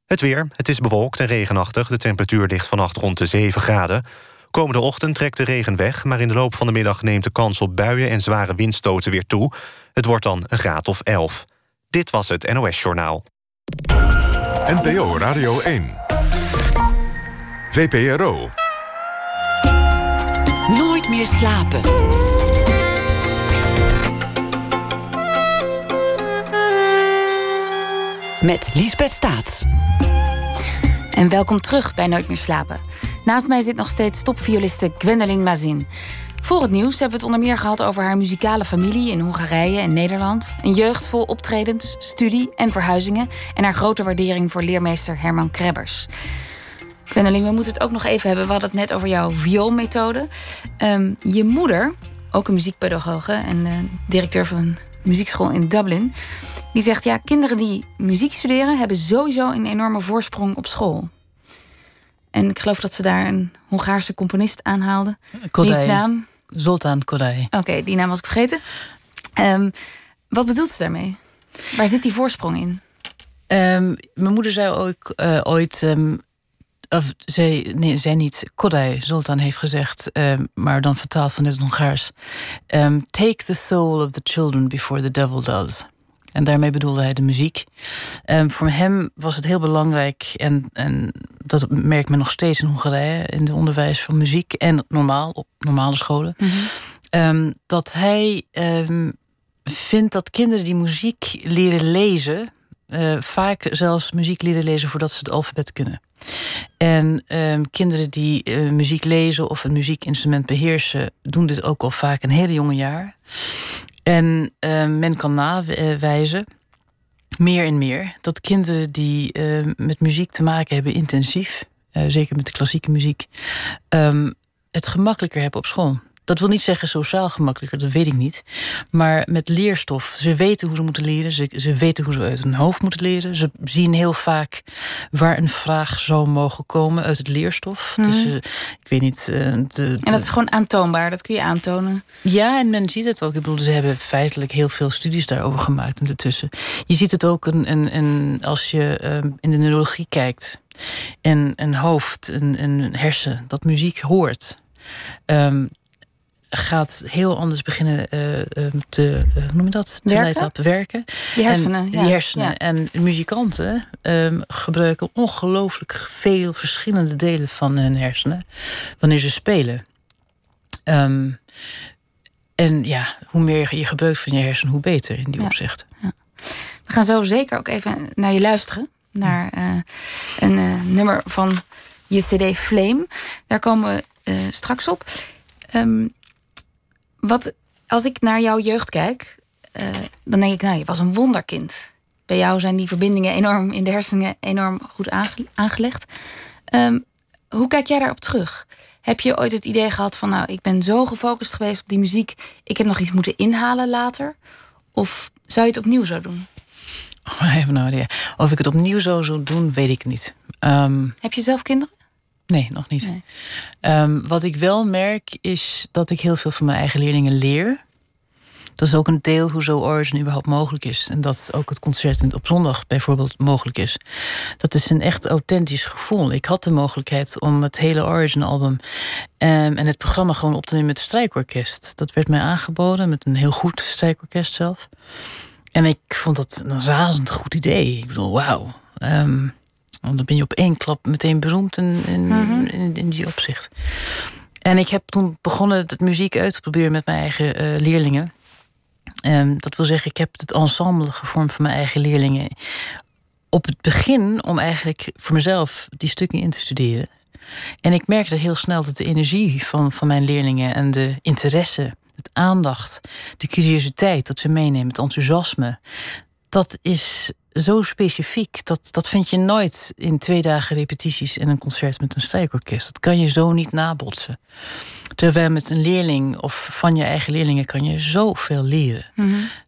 Het weer, het is bewolkt en regenachtig. De temperatuur ligt vannacht rond de 7 graden. Komende ochtend trekt de regen weg... maar in de loop van de middag neemt de kans op buien... en zware windstoten weer toe. Het wordt dan een graad of 11. Dit was het NOS Journaal. NPO Radio 1. VPRO. Nooit meer slapen. Met Liesbeth Staats. En welkom terug bij Nooit meer slapen. Naast mij zit nog steeds topvioliste Gwendoline Mazin. Voor het nieuws hebben we het onder meer gehad over haar muzikale familie in Hongarije en Nederland. Een jeugd vol optredens, studie en verhuizingen. En haar grote waardering voor leermeester Herman Krebbers. Gwendoline, we moeten het ook nog even hebben. We hadden het net over jouw vioolmethode. Um, je moeder, ook een muziekpedagoge en uh, directeur van muziekschool in Dublin, die zegt: ja, kinderen die muziek studeren hebben sowieso een enorme voorsprong op school. En ik geloof dat ze daar een Hongaarse componist aanhaalde. Kodai. naam? Zoltán Kodai. Oké, die naam was ik vergeten. Um, wat bedoelt ze daarmee? Waar zit die voorsprong in? Um, mijn moeder zei ook uh, ooit. Um, of zij, nee, zij niet, Kodai, Zoltan heeft gezegd, um, maar dan vertaald van het Hongaars. Um, take the soul of the children before the devil does. En daarmee bedoelde hij de muziek. Um, voor hem was het heel belangrijk, en, en dat merkt men nog steeds in Hongarije, in de onderwijs van muziek en normaal, op normale scholen, mm -hmm. dat hij vindt dat kinderen die muziek leren lezen, uh, vaak zelfs muziek leren lezen voordat ze het alfabet kunnen. En um, kinderen die uh, muziek lezen of een muziekinstrument beheersen, doen dit ook al vaak een hele jonge jaar. En uh, men kan nawijzen, meer en meer, dat kinderen die uh, met muziek te maken hebben, intensief, zeker met de klassieke muziek, het gemakkelijker hebben op school. Dat wil niet zeggen sociaal gemakkelijker, dat weet ik niet. Maar met leerstof. Ze weten hoe ze moeten leren. Ze, ze weten hoe ze uit hun hoofd moeten leren. Ze zien heel vaak waar een vraag zou mogen komen uit het leerstof. Mhm. Dus eh, ik weet niet. eh, de, de- En dat is gewoon aantoonbaar, dat kun je aantonen. ja, en men ziet het ook. Ik bedoel, ze hebben feitelijk heel veel studies daarover gemaakt ondertussen. Je ziet het ook een, een, een, als je ehm, in de neurologie kijkt. En een hoofd, een, een hersen, dat muziek hoort. ehm, gaat heel anders beginnen eh, ehm, te, eh, hoe noem je dat? Te Werken? op werken. Die hersenen. En, ja. die hersenen. Ja. En muzikanten ehm, gebruiken ongelooflijk veel verschillende delen van hun hersenen wanneer ze spelen. Ehm, en ja, hoe meer je gebruikt van je hersenen, hoe beter in die Ja. opzicht. We gaan zo zeker ook even naar je luisteren. Naar eh, een nummer van je CD Flame. Daar komen we straks op. wat, als ik naar jouw jeugd kijk, eh, dan denk ik, nou, je was een wonderkind. Bij jou zijn die verbindingen enorm in de hersenen enorm goed aange- aangelegd. Ehm, hoe kijk jij daarop terug? Heb je ooit het idee gehad van, nou, ik ben zo gefocust geweest op die muziek, ik heb nog iets moeten inhalen later? Of zou je het opnieuw zo doen? Oh, even nou. Of ik het opnieuw zou zo doen, weet ik niet. Ehm, Heb je zelf kinderen? Nee, nog niet. Nee. Ehm, wat ik wel merk is dat ik heel veel van mijn eigen leerlingen leer. Dat is ook een deel hoe zo Origin überhaupt mogelijk is. En dat ook het concert op zondag bijvoorbeeld mogelijk is. Dat is een echt authentisch gevoel. Ik had de mogelijkheid om het hele Origin-album ehm, en het programma gewoon op te nemen met het strijkorkest. Dat werd mij aangeboden met een heel goed strijkorkest zelf. En ik vond dat een razend goed idee. Ik bedoel, wauw. Ehm, want dan ben je op één klap meteen beroemd in, in, Mhm. in, in die opzicht. En ik heb toen begonnen het muziek uit te proberen met mijn eigen eh, leerlingen. Ehm, dat wil zeggen, ik heb het ensemble gevormd van mijn eigen leerlingen. Op het begin om eigenlijk voor mezelf die stukken in te studeren. En ik merkte heel snel dat de energie van, van mijn leerlingen en de interesse, het aandacht, de curiositeit dat ze meenemen, het enthousiasme, dat is zo specifiek. Dat, dat vind je nooit in twee dagen repetities en een concert met een strijkorkest. Dat kan je zo niet nabotsen. Terwijl met een leerling of van je eigen leerlingen kan je zoveel leren.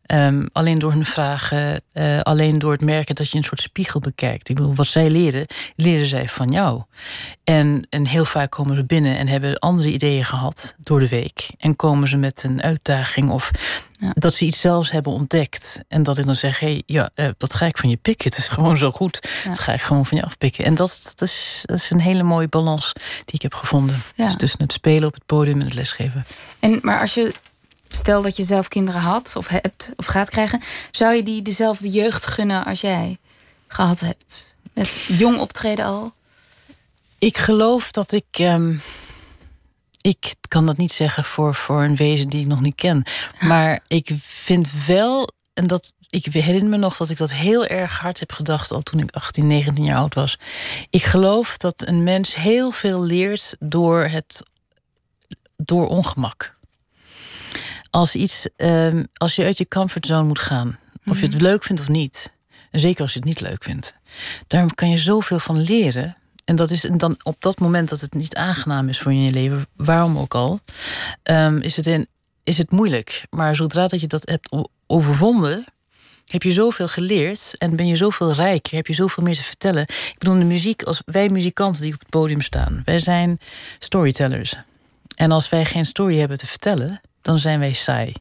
Ehm, alleen door hun vragen, eh, alleen door het merken dat je een soort spiegel bekijkt. Ik bedoel, wat zij leren, leren zij van jou. En, en heel vaak komen ze binnen en hebben andere ideeën gehad door de week. En komen ze met een uitdaging of Ja. dat ze iets zelfs hebben ontdekt. En dat ik dan zeg, hé, hey, ja, eh, dat ga ik van je pikken. Het is gewoon zo goed. Ja. Dat ga ik gewoon van je afpikken. En dat, dat, is, dat is een hele mooie balans die ik heb gevonden. Ja. Dus tussen het spelen op het podium en het lesgeven. En, maar als je, stel dat je zelf kinderen had of hebt of gaat krijgen, zou je die dezelfde jeugd gunnen als jij gehad hebt? Met jong optreden al? Ik geloof dat ik. ehm, ik kan dat niet zeggen voor, voor een wezen die ik nog niet ken. Maar ik vind wel, en dat. Ik herinner me nog dat ik dat heel erg hard heb gedacht al toen ik 18, 19 jaar oud was. Ik geloof dat een mens heel veel leert door het door ongemak. Als iets, ehm, als je uit je comfortzone moet gaan, of je het leuk vindt of niet, en zeker als je het niet leuk vindt, daar kan je zoveel van leren. En dat is dan op dat moment dat het niet aangenaam is voor je in je leven, waarom ook al, ehm, is, het in, is het moeilijk. Maar zodra dat je dat hebt o- overwonnen, heb je zoveel geleerd en ben je zoveel rijker, heb je zoveel meer te vertellen. Ik bedoel, de muziek, als wij muzikanten die op het podium staan, wij zijn storytellers. En als wij geen story hebben te vertellen, dan zijn wij saai.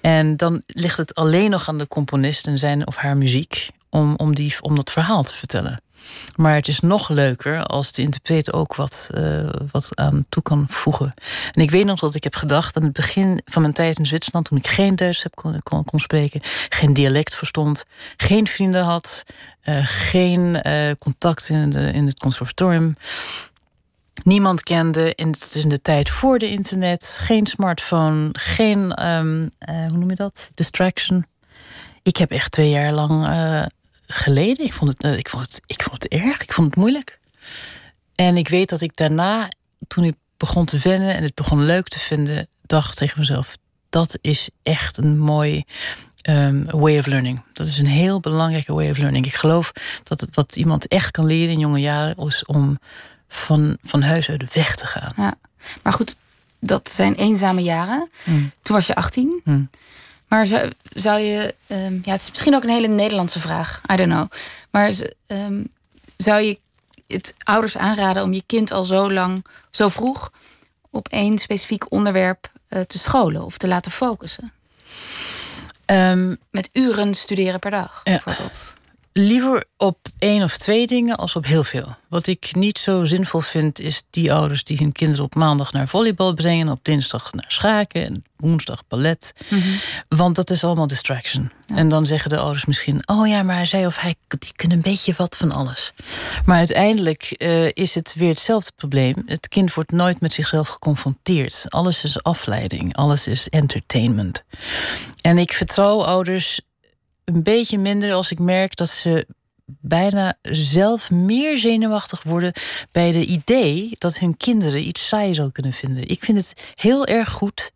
En dan ligt het alleen nog aan de componist en zijn of haar muziek om, om, die, om dat verhaal te vertellen. Maar het is nog leuker als de interpreet ook wat, eh, wat aan toe kan voegen. En ik weet nog dat ik heb gedacht aan het begin van mijn tijd in Zwitserland, toen ik geen Duits heb kon, kon, kon spreken, geen dialect verstond, geen vrienden had, eh, geen eh, contact in, de, in het conservatorium. Niemand kende. En in de tijd voor de internet. Geen smartphone. Geen, ehm, eh, hoe noem je dat? Distraction. Ik heb echt twee jaar lang eh, geleden. Ik vond, het, eh, ik, vond het, ik vond het erg. Ik vond het moeilijk. En ik weet dat ik daarna, toen ik begon te wennen en het begon leuk te vinden, dacht tegen mezelf: dat is echt een mooi ehm, way of learning. Dat is een heel belangrijke way of learning. Ik geloof dat het, wat iemand echt kan leren in jonge jaren is om van, van huis uit weg te gaan. Ja. Maar goed, dat zijn eenzame jaren. Hmm. Toen was je 18. Hmm. Maar zou, zou je... ehm, ja, het is misschien ook een hele Nederlandse vraag. I don't know. Maar ehm, zou je het ouders aanraden om je kind al zo lang, zo vroeg... op één specifiek onderwerp eh, te scholen of te laten focussen? Ehm, Met uren studeren per dag, Ja. bijvoorbeeld. Liever op één of twee dingen als op heel veel. Wat ik niet zo zinvol vind, is die ouders die hun kinderen op maandag naar volleybal brengen, op dinsdag naar schaken en woensdag ballet. Want dat is allemaal distraction. En dan zeggen de ouders misschien: Oh ja, maar zij of hij die kunnen een beetje wat van alles. Maar uiteindelijk eh, is het weer hetzelfde probleem. Het kind wordt nooit met zichzelf geconfronteerd. Alles is afleiding, alles is entertainment. En ik vertrouw ouders een beetje minder als ik merk dat ze bijna zelf meer zenuwachtig worden bij de idee dat hun kinderen iets saai zou kunnen vinden. Ik vind het heel erg goed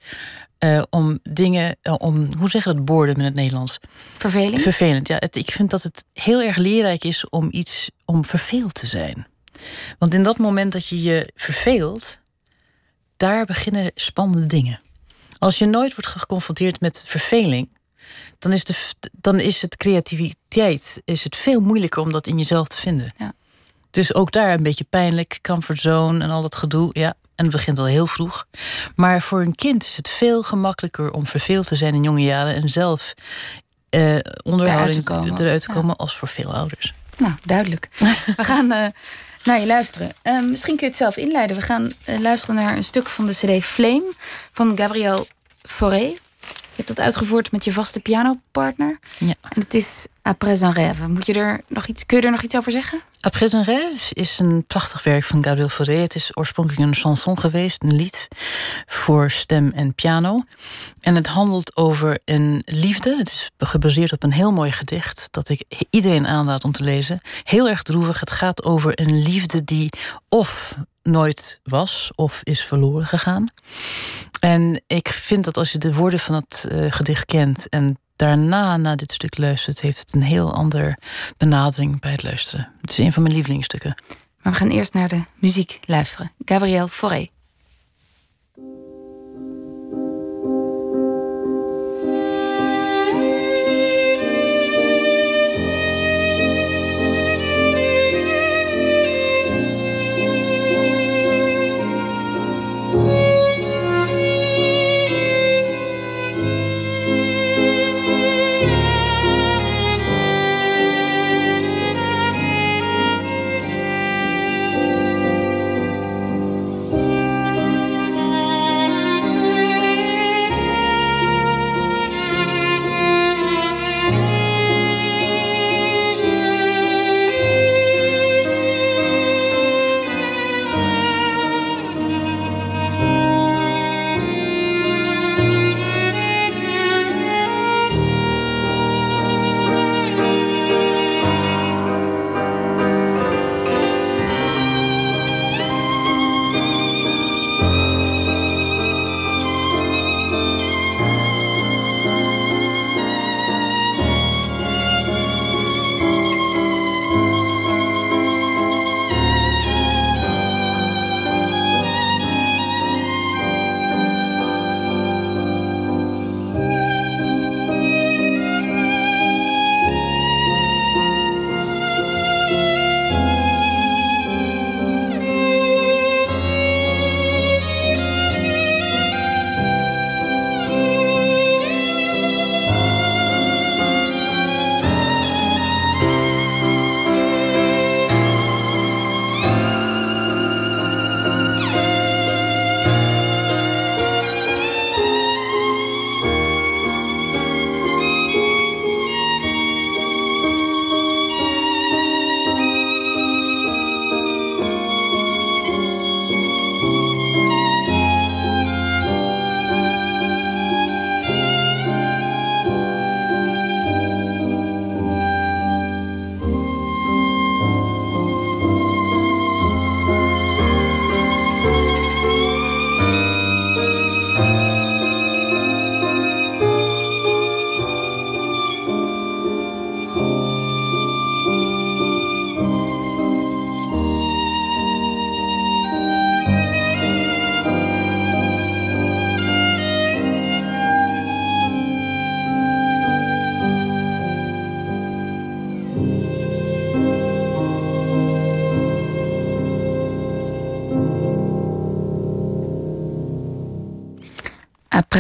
eh, om dingen, eh, om hoe zeg je dat boredom in het Nederlands? Verveling? Vervelend. Ja, het, ik vind dat het heel erg leerrijk is om iets om verveeld te zijn. Want in dat moment dat je je verveelt, daar beginnen spannende dingen. Als je nooit wordt geconfronteerd met verveling, dan is, de, dan is het creativiteit is het veel moeilijker om dat in jezelf te vinden. Ja. Dus ook daar een beetje pijnlijk, comfortzone en al dat gedoe. Ja, en het begint al heel vroeg. Maar voor een kind is het veel gemakkelijker om verveeld te zijn in jonge jaren en zelf eh onderhouding te eruit te Ja. komen als voor veel ouders. Nou, duidelijk. We gaan eh, naar je luisteren. Eh, misschien kun je het zelf inleiden. We gaan eh, luisteren naar een stuk van de CD Flame van Gabriel Fauré. Je hebt dat uitgevoerd met je vaste pianopartner. Ja. En het is Après un rêve. Moet je er nog iets, kun je er nog iets over zeggen? Après un rêve is een prachtig werk van Gabriel Fauré. Het is oorspronkelijk een chanson geweest, een lied voor stem en piano. En het handelt over een liefde. Het is gebaseerd op een heel mooi gedicht dat ik iedereen aanraad om te lezen. Heel erg droevig. Het gaat over een liefde die of nooit was of is verloren gegaan. En ik vind dat als je de woorden van het eh, gedicht kent en daarna naar dit stuk luistert, heeft het een heel ander benadering bij het luisteren. Het is een van mijn lievelingsstukken. Maar we gaan eerst naar de muziek luisteren. Gabriel Fauré.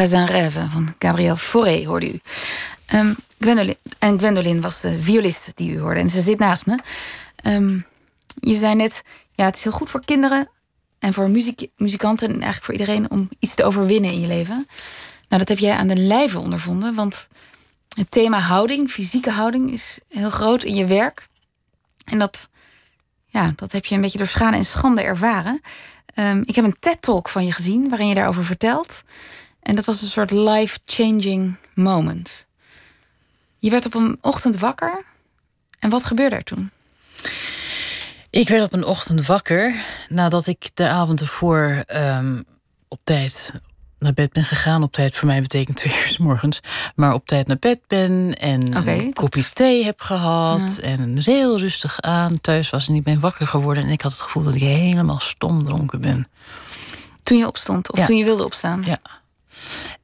Un rêve van Gabriel Fauré hoorde u. Um, Gwendolyn, en Gwendolyn was de violist die u hoorde. En ze zit naast me. Um, je zei net, ja, het is heel goed voor kinderen en voor muziek, muzikanten en eigenlijk voor iedereen om iets te overwinnen in je leven. Nou, dat heb jij aan de lijve ondervonden, want het thema houding, fysieke houding, is heel groot in je werk. En dat, ja, dat heb je een beetje door schade en schande ervaren. Um, ik heb een TED-talk van je gezien waarin je daarover vertelt. En dat was een soort life-changing moment. Je werd op een ochtend wakker. En wat gebeurde er toen? Ik werd op een ochtend wakker nadat ik de avond ervoor um, op tijd naar bed ben gegaan. Op tijd voor mij betekent twee uur s morgens. Maar op tijd naar bed ben en een kopje thee heb gehad. Ja. En heel rustig aan thuis was en ik ben wakker geworden. En ik had het gevoel dat ik helemaal stom dronken ben. Toen je opstond of ja. toen je wilde opstaan? Ja.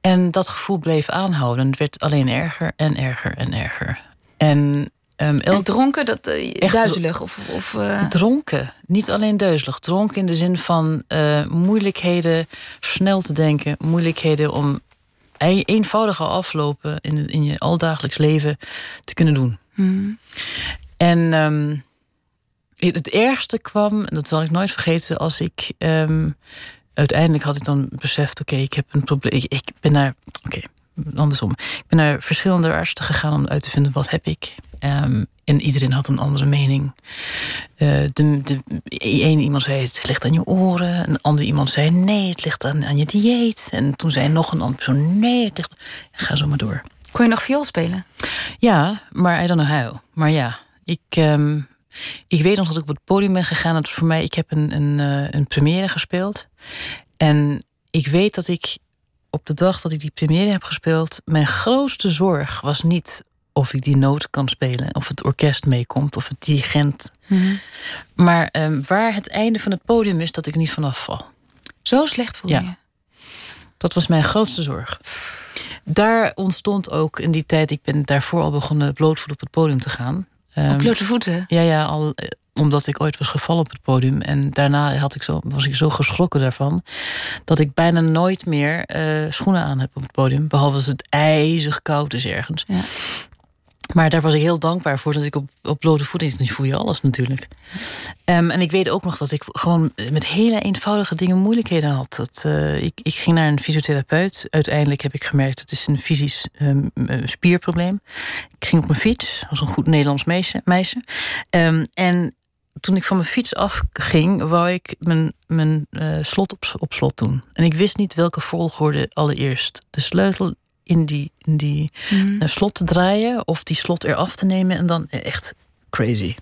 En dat gevoel bleef aanhouden. Het werd alleen erger en erger en erger. En Um, elk... dronken, dat uh, duizelig? Of, of uh... Dronken, niet alleen duizelig. Dronken in de zin van uh, moeilijkheden snel te denken, moeilijkheden om eenvoudige aflopen in, in je alldagelijks leven te kunnen doen. Hmm. En um, het ergste kwam, en dat zal ik nooit vergeten, als ik um, uiteindelijk had ik dan beseft: oké, okay, ik heb een probleem. Ik, ik ben naar. Oké, okay, andersom. Ik ben naar verschillende artsen gegaan om uit te vinden wat heb ik. Um, en iedereen had een andere mening. Uh, de, de, een iemand zei het ligt aan je oren. Een ander iemand zei nee, het ligt aan, aan je dieet. En toen zei nog een ander persoon nee, het ligt... Ga zo maar door. Kon je nog viool spelen? Ja, maar I don't know how. Maar ja, ik... Um, ik weet nog dat ik op het podium ben gegaan. Dat voor mij, ik heb een, een, uh, een première gespeeld. En ik weet dat ik op de dag dat ik die première heb gespeeld, mijn grootste zorg was niet of ik die noot kan spelen, of het orkest meekomt, of het dirigent. Mm Maar um, waar het einde van het podium is, dat ik niet vanaf val. Zo slecht voel je? Ja. Dat was mijn grootste zorg. Daar ontstond ook in die tijd, ik ben daarvoor al begonnen blootvoet op het podium te gaan. Um, op blote voeten? Ja, ja, al omdat ik ooit was gevallen op het podium. En daarna had ik zo, was ik zo geschrokken daarvan. dat ik bijna nooit meer uh, schoenen aan heb op het podium. Behalve als het ijzig koud is ergens. Ja. Maar daar was ik heel dankbaar voor dat ik op, op blote voeten. Nu voel je alles natuurlijk. Um, en ik weet ook nog dat ik gewoon met hele eenvoudige dingen moeilijkheden had. Dat, uh, ik, ik ging naar een fysiotherapeut. Uiteindelijk heb ik gemerkt dat het is een fysisch um, spierprobleem. Ik ging op mijn fiets, als een goed Nederlands meisje. meisje. Um, en toen ik van mijn fiets afging, wou ik mijn, mijn uh, slot op, op slot doen. En ik wist niet welke volgorde allereerst de sleutel in die, in die mm. uh, slot te draaien of die slot eraf te nemen en dan echt crazy.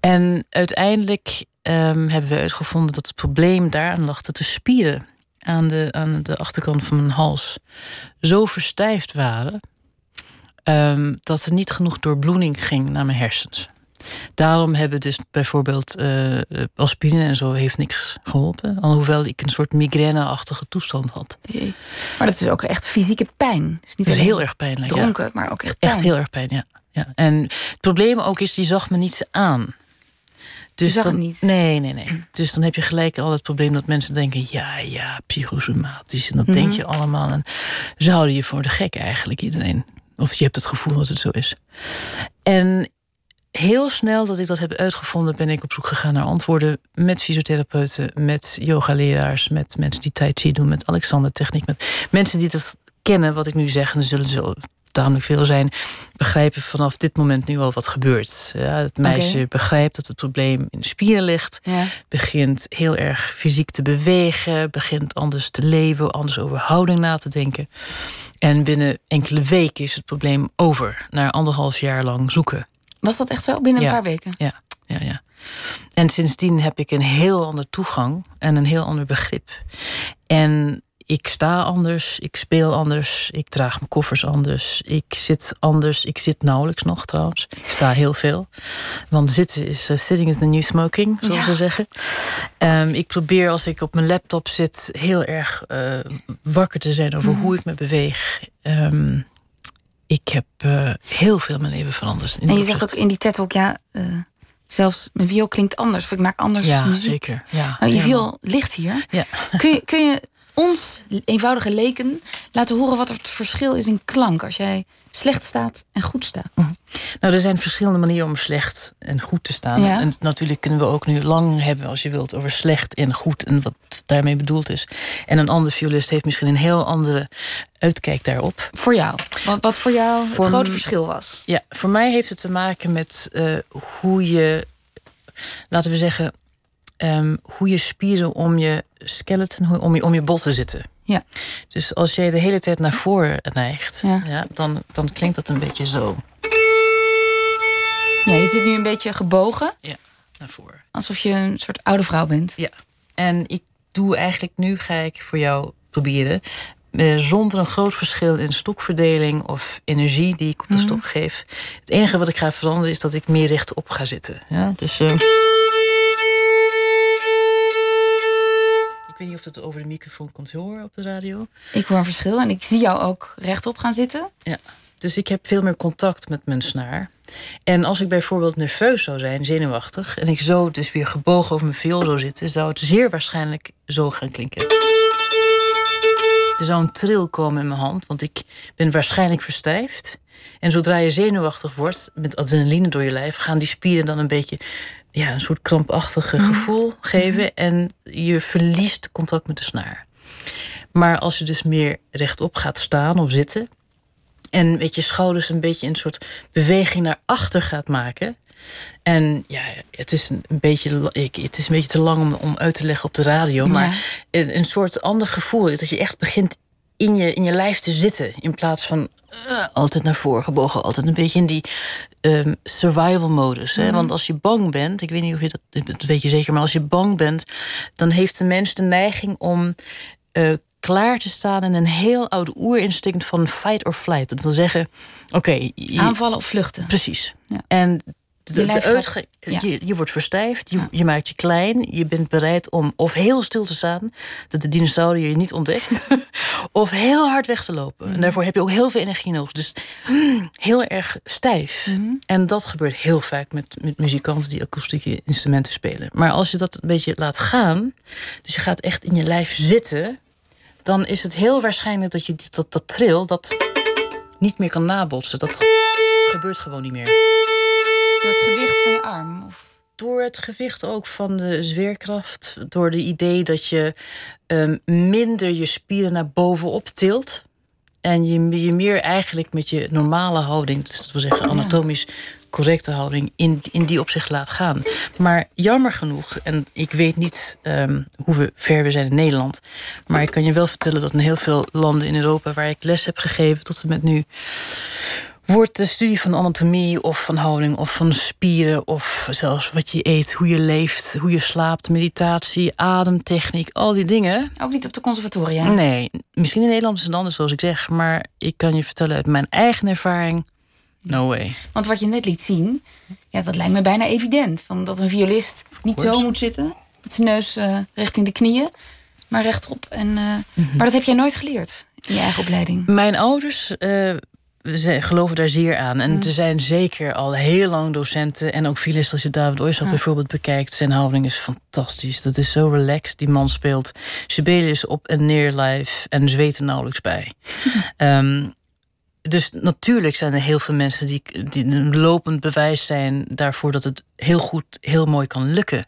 En uiteindelijk um, hebben we uitgevonden dat het probleem daaraan lag dat de spieren aan de, aan de achterkant van mijn hals zo verstijfd waren um, dat er niet genoeg doorbloeding ging naar mijn hersens. Daarom hebben dus bijvoorbeeld uh, aspirine en zo heeft niks geholpen. Alhoewel ik een soort migraineachtige toestand had. Jee. Maar dat is ook echt fysieke pijn. Het is, niet is heel erg pijnlijk. Dronken, maar ook echt pijn. Echt heel erg pijn, ja. ja. En het probleem ook is, je zag me niet aan. Dus je zag dan, het niet? Nee, nee, nee. Dus dan heb je gelijk al het probleem dat mensen denken... ja, ja, psychosomatisch. En dat denk Mhm. je allemaal. En ze houden je voor de gek eigenlijk, iedereen. Of je hebt het gevoel dat het zo is. En heel snel dat ik dat heb uitgevonden, ben ik op zoek gegaan naar antwoorden met fysiotherapeuten, met yogaleraars, met mensen die Tai Chi doen, met Alexander Techniek, met mensen die dat kennen wat ik nu zeg. En er zullen zo tamelijk veel zijn, begrijpen vanaf dit moment nu al wat gebeurt. Ja, het meisje begrijpt dat het probleem in de spieren ligt, Ja. begint heel erg fysiek te bewegen, begint anders te leven, anders over houding na te denken. En binnen enkele weken is het probleem over, na anderhalf jaar lang zoeken. Was dat echt zo? Binnen een paar weken? Ja, ja, ja. En sindsdien heb ik een heel ander toegang en een heel ander begrip. En ik sta anders, ik speel anders, ik draag mijn koffers anders, ik zit anders. Ik zit nauwelijks nog trouwens. Ik sta heel veel. Want zitten is eh, sitting is the new smoking, zoals Ja. ze zeggen. Ehm, ik probeer als ik op mijn laptop zit heel erg eh, wakker te zijn over Mhm. hoe ik me beweeg. Ehm, ik heb eh, heel veel mijn leven veranderd. En je zegt ook in die TED ook, ja, eh, zelfs mijn viool klinkt anders. Of ik maak anders Ja, muziek. zeker. Ja, Nou, je viool ligt hier. Ja. Kun je, kun je ons eenvoudige leken laten horen wat het verschil is in klank als jij slecht staat en goed staat? Mhm. Nou, er zijn verschillende manieren om slecht en goed te staan. Ja. En natuurlijk kunnen we ook nu lang hebben, als je wilt, over slecht en goed en wat daarmee bedoeld is. En een andere violist heeft misschien een heel andere uitkijk daarop. Voor jou. Wat, wat voor jou het grote verschil was. Ja, voor mij heeft het te maken met eh, hoe je, laten we zeggen, ehm, hoe je spieren om je skeleton, hoe- om je, om je botten zitten. Ja. Dus als je de hele tijd naar voren neigt, Ja. ja. dan, dan klinkt dat een beetje zo. Ja, je zit nu een beetje gebogen. Ja, naar voren. Alsof je een soort oude vrouw bent. Ja. En ik doe eigenlijk nu, ga ik voor jou proberen, eh, zonder een groot verschil in stokverdeling of energie die ik op de Mhm. stok geef. Het enige wat ik ga veranderen is dat ik meer rechtop ga zitten. Ja? Dus. eh, ik weet niet of het over de microfoon komt horen op de radio. Ik hoor een verschil en ik zie jou ook rechtop gaan zitten. Ja. Dus ik heb veel meer contact met mijn snaar. En als ik bijvoorbeeld nerveus zou zijn, zenuwachtig, en ik zo dus weer gebogen over mijn viool zou zitten, zou het zeer waarschijnlijk zo gaan klinken. Er zou een tril komen in mijn hand, want ik ben waarschijnlijk verstijfd. En zodra je zenuwachtig wordt, met adrenaline door je lijf, gaan die spieren dan een beetje ja, een soort krampachtige gevoel geven. En je verliest contact met de snaar. Maar als je dus meer rechtop gaat staan of zitten. En met je schouders een beetje een soort beweging naar achter gaat maken. En ja, het is een beetje, ik- het is een beetje te lang om, om uit te leggen op de radio. Maar een, een soort ander gevoel. is Dat je echt begint in je, in je lijf te zitten. In plaats van eh, altijd naar voren gebogen. Altijd een beetje in die ehm, survival modus. Hè? Mhm. Want als je bang bent, ik weet niet of je dat, dat weet je zeker, maar als je bang bent, dan heeft de mens de neiging om eh, klaar te staan in een heel oud oerinstinct van fight or flight. Dat wil zeggen, oké, Aanvallen of vluchten. precies. Ja. En de, Je de lijf gaat- uitge- ja. je, je wordt verstijfd, je, je maakt je klein, je bent bereid om of heel stil te staan, dat de dinosaurier je niet ontdekt, of heel hard weg te lopen. En daarvoor heb je ook heel veel energie nodig. Dus mm, heel erg stijf. Mhm. En dat gebeurt heel vaak met, met muzikanten die akoestieke instrumenten spelen. Maar als je dat een beetje laat gaan, dus je gaat echt in je lijf zitten, dan is het heel waarschijnlijk dat je dat, dat tril dat niet meer kan nabotsen. Dat gebeurt gewoon niet meer. Door het gewicht van je arm. Of... Door het gewicht ook van de zweerkracht. Door de idee dat je ehm, minder je spieren naar bovenop tilt. En je, je meer eigenlijk met je normale houding, dus dat wil zeggen anatomisch correcte houding, in, in die opzicht laat gaan. Maar jammer genoeg, en ik weet niet ehm, hoe we ver we zijn in Nederland. Maar ik kan je wel vertellen dat in heel veel landen in Europa waar ik les heb gegeven tot en met nu wordt de studie van anatomie of van houding of van spieren of zelfs wat je eet, hoe je leeft, hoe je slaapt, meditatie, ademtechniek, al die dingen. Ook niet op de conservatoria. Nee, misschien in Nederland is het anders zoals ik zeg, maar ik kan je vertellen uit mijn eigen ervaring, no way. Want wat je net liet zien, ja, dat lijkt me bijna evident. Van dat een violist niet zo moet zitten. Met zijn neus eh, richting de knieën. Maar rechtop. En, eh, Mhm. Maar dat heb jij nooit geleerd in je eigen opleiding. Mijn ouders eh, ze geloven daar zeer aan. En er zijn zeker al heel lang docenten en ook violisten. Als je David Oistrakh bijvoorbeeld bekijkt, zijn houding is fantastisch. Dat is zo relaxed. Die man speelt Sibelius op en neer live en zweet er nauwelijks bij. Ehm, dus natuurlijk zijn er heel veel mensen die, die een lopend bewijs zijn daarvoor dat het heel goed, heel mooi kan lukken.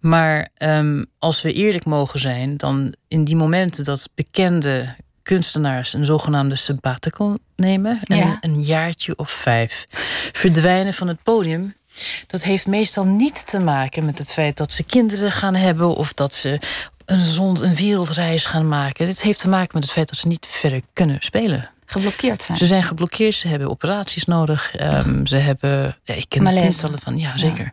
Maar ehm, als we eerlijk mogen zijn, dan in die momenten dat bekende kunstenaars een zogenaamde sabbatical nemen, en Ja. een jaartje of vijf, verdwijnen van het podium. Dat heeft meestal niet te maken met het feit dat ze kinderen gaan hebben of dat ze een, zond, een wereldreis gaan maken. Dit heeft te maken met het feit dat ze niet verder kunnen spelen. Geblokkeerd zijn. Ze zijn geblokkeerd, ze hebben operaties nodig. ehm, ze hebben, ja, ik ken er tientallen van, ja zeker.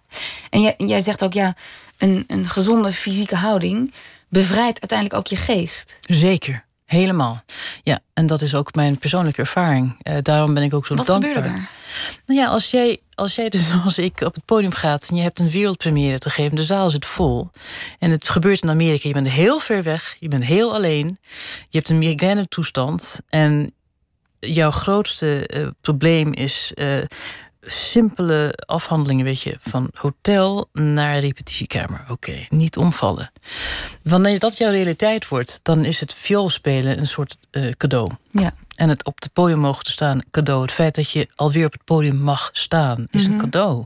En jij, jij zegt ook, ja, een, een gezonde fysieke houding bevrijdt uiteindelijk ook je geest. Zeker, helemaal. Ja, en dat is ook mijn persoonlijke ervaring. Eh, daarom ben ik ook zo Wat dankbaar. gebeurde er? Nou ja, als jij, als jij dus zoals ik op het podium gaat en je hebt een wereldpremière te geven, de zaal zit vol. En het gebeurt in Amerika, je bent heel ver weg, je bent heel alleen, je hebt een migraine toestand en jouw grootste eh, probleem is eh, simpele afhandelingen, weet je, van hotel naar repetitiekamer. Oké, niet omvallen. Wanneer dat jouw realiteit wordt, dan is het vioolspelen een soort uh, cadeau. Ja. En het op het podium mogen te staan, cadeau. Het feit dat je alweer op het podium mag staan, is een cadeau.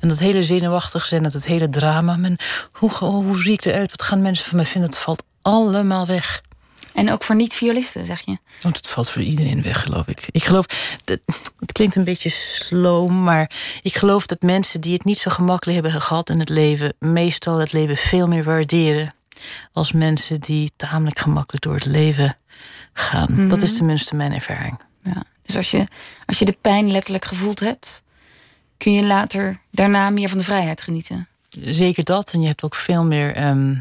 En dat hele zenuwachtig zijn, dat het hele drama. Men, hoe, hoe zie ik eruit? Wat gaan mensen van mij vinden? Het valt allemaal weg. En ook voor niet-violisten, zeg je? Want het valt voor iedereen weg, geloof ik. Ik geloof, dat, het klinkt een beetje sloom, maar ik geloof dat mensen die het niet zo gemakkelijk hebben gehad in het leven, meestal het leven veel meer waarderen als mensen die tamelijk gemakkelijk door het leven gaan. Dat is mhm. tenminste mijn ervaring. Ja. Dus als je, als je de pijn letterlijk gevoeld hebt, kun je later daarna meer van de vrijheid genieten. Zeker dat. En je hebt ook veel meer ehm,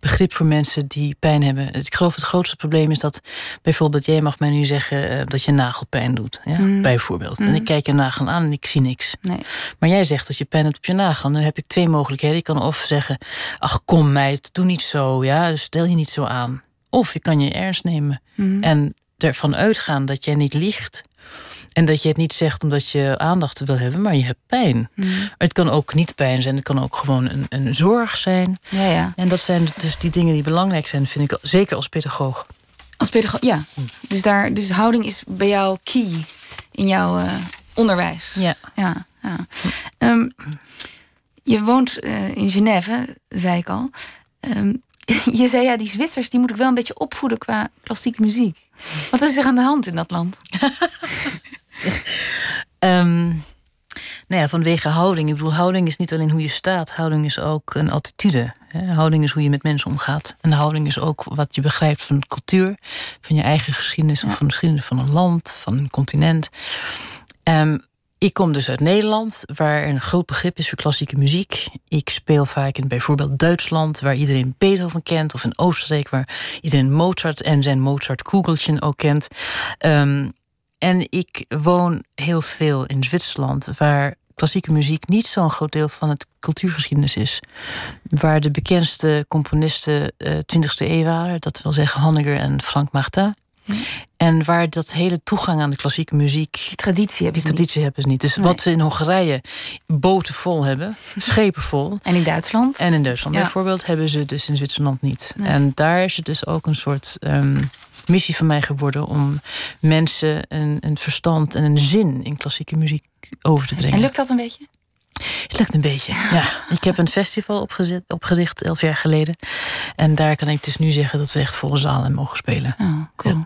begrip voor mensen die pijn hebben. Ik geloof het grootste probleem is dat bijvoorbeeld jij mag mij nu zeggen uh, dat je nagelpijn doet. Ja? Mm. Bijvoorbeeld. En ik mm. kijk je nagel aan en ik zie niks. Nee. Maar jij zegt dat je pijn hebt op je nagel. Dan heb ik twee mogelijkheden. Ik kan of zeggen: Ach, kom meid, doe niet zo. Ja, stel je niet zo aan. Of je kan je ernst nemen mm. en ervan uitgaan dat jij niet liegt. En dat je het niet zegt omdat je aandacht wil hebben, maar je hebt pijn. Mm. Het kan ook niet pijn zijn, het kan ook gewoon een, een zorg zijn. Ja, ja. En dat zijn dus die dingen die belangrijk zijn, vind ik zeker als pedagoog. Als pedagoog, ja. Dus, daar, dus houding is bij jou key in jouw uh, onderwijs. Ja. ja, ja. Um, je woont uh, in Genève, zei ik al. Um, je zei ja, die Zwitsers die moet ik wel een beetje opvoeden qua klassieke muziek. Wat is er aan de hand in dat land? um, nou ja, vanwege houding. Ik bedoel, houding is niet alleen hoe je staat. Houding is ook een attitude. Houding is hoe je met mensen omgaat. En houding is ook wat je begrijpt van de cultuur. Van je eigen geschiedenis. Of van de geschiedenis van een land. Van een continent. Um, ik kom dus uit Nederland, waar een groot begrip is voor klassieke muziek. Ik speel vaak in bijvoorbeeld Duitsland, waar iedereen Beethoven kent, of in Oostenrijk, waar iedereen Mozart en zijn Mozart-kugeltje ook kent. Um, en ik woon heel veel in Zwitserland, waar klassieke muziek niet zo'n groot deel van het cultuurgeschiedenis is. Waar de bekendste componisten uh, eh, 20e eeuw waren, dat wil zeggen Honegger en Frank Martin. En waar dat hele toegang aan de klassieke muziek. Die traditie hebben die traditie hebben ze niet. Dus wat ze in Hongarije boten vol hebben, schepen vol. En in Duitsland? En in Duitsland bijvoorbeeld, hebben ze dus in Zwitserland niet. En daar is het dus ook een soort ehm, missie van mij geworden om mensen een, een verstand en een zin in klassieke muziek over te brengen. En lukt dat een beetje? Het lukt een beetje, ja. Ik heb een festival opgezet, opgericht elf jaar geleden. En daar kan ik dus nu zeggen dat we echt volle zalen mogen spelen. Oh, cool.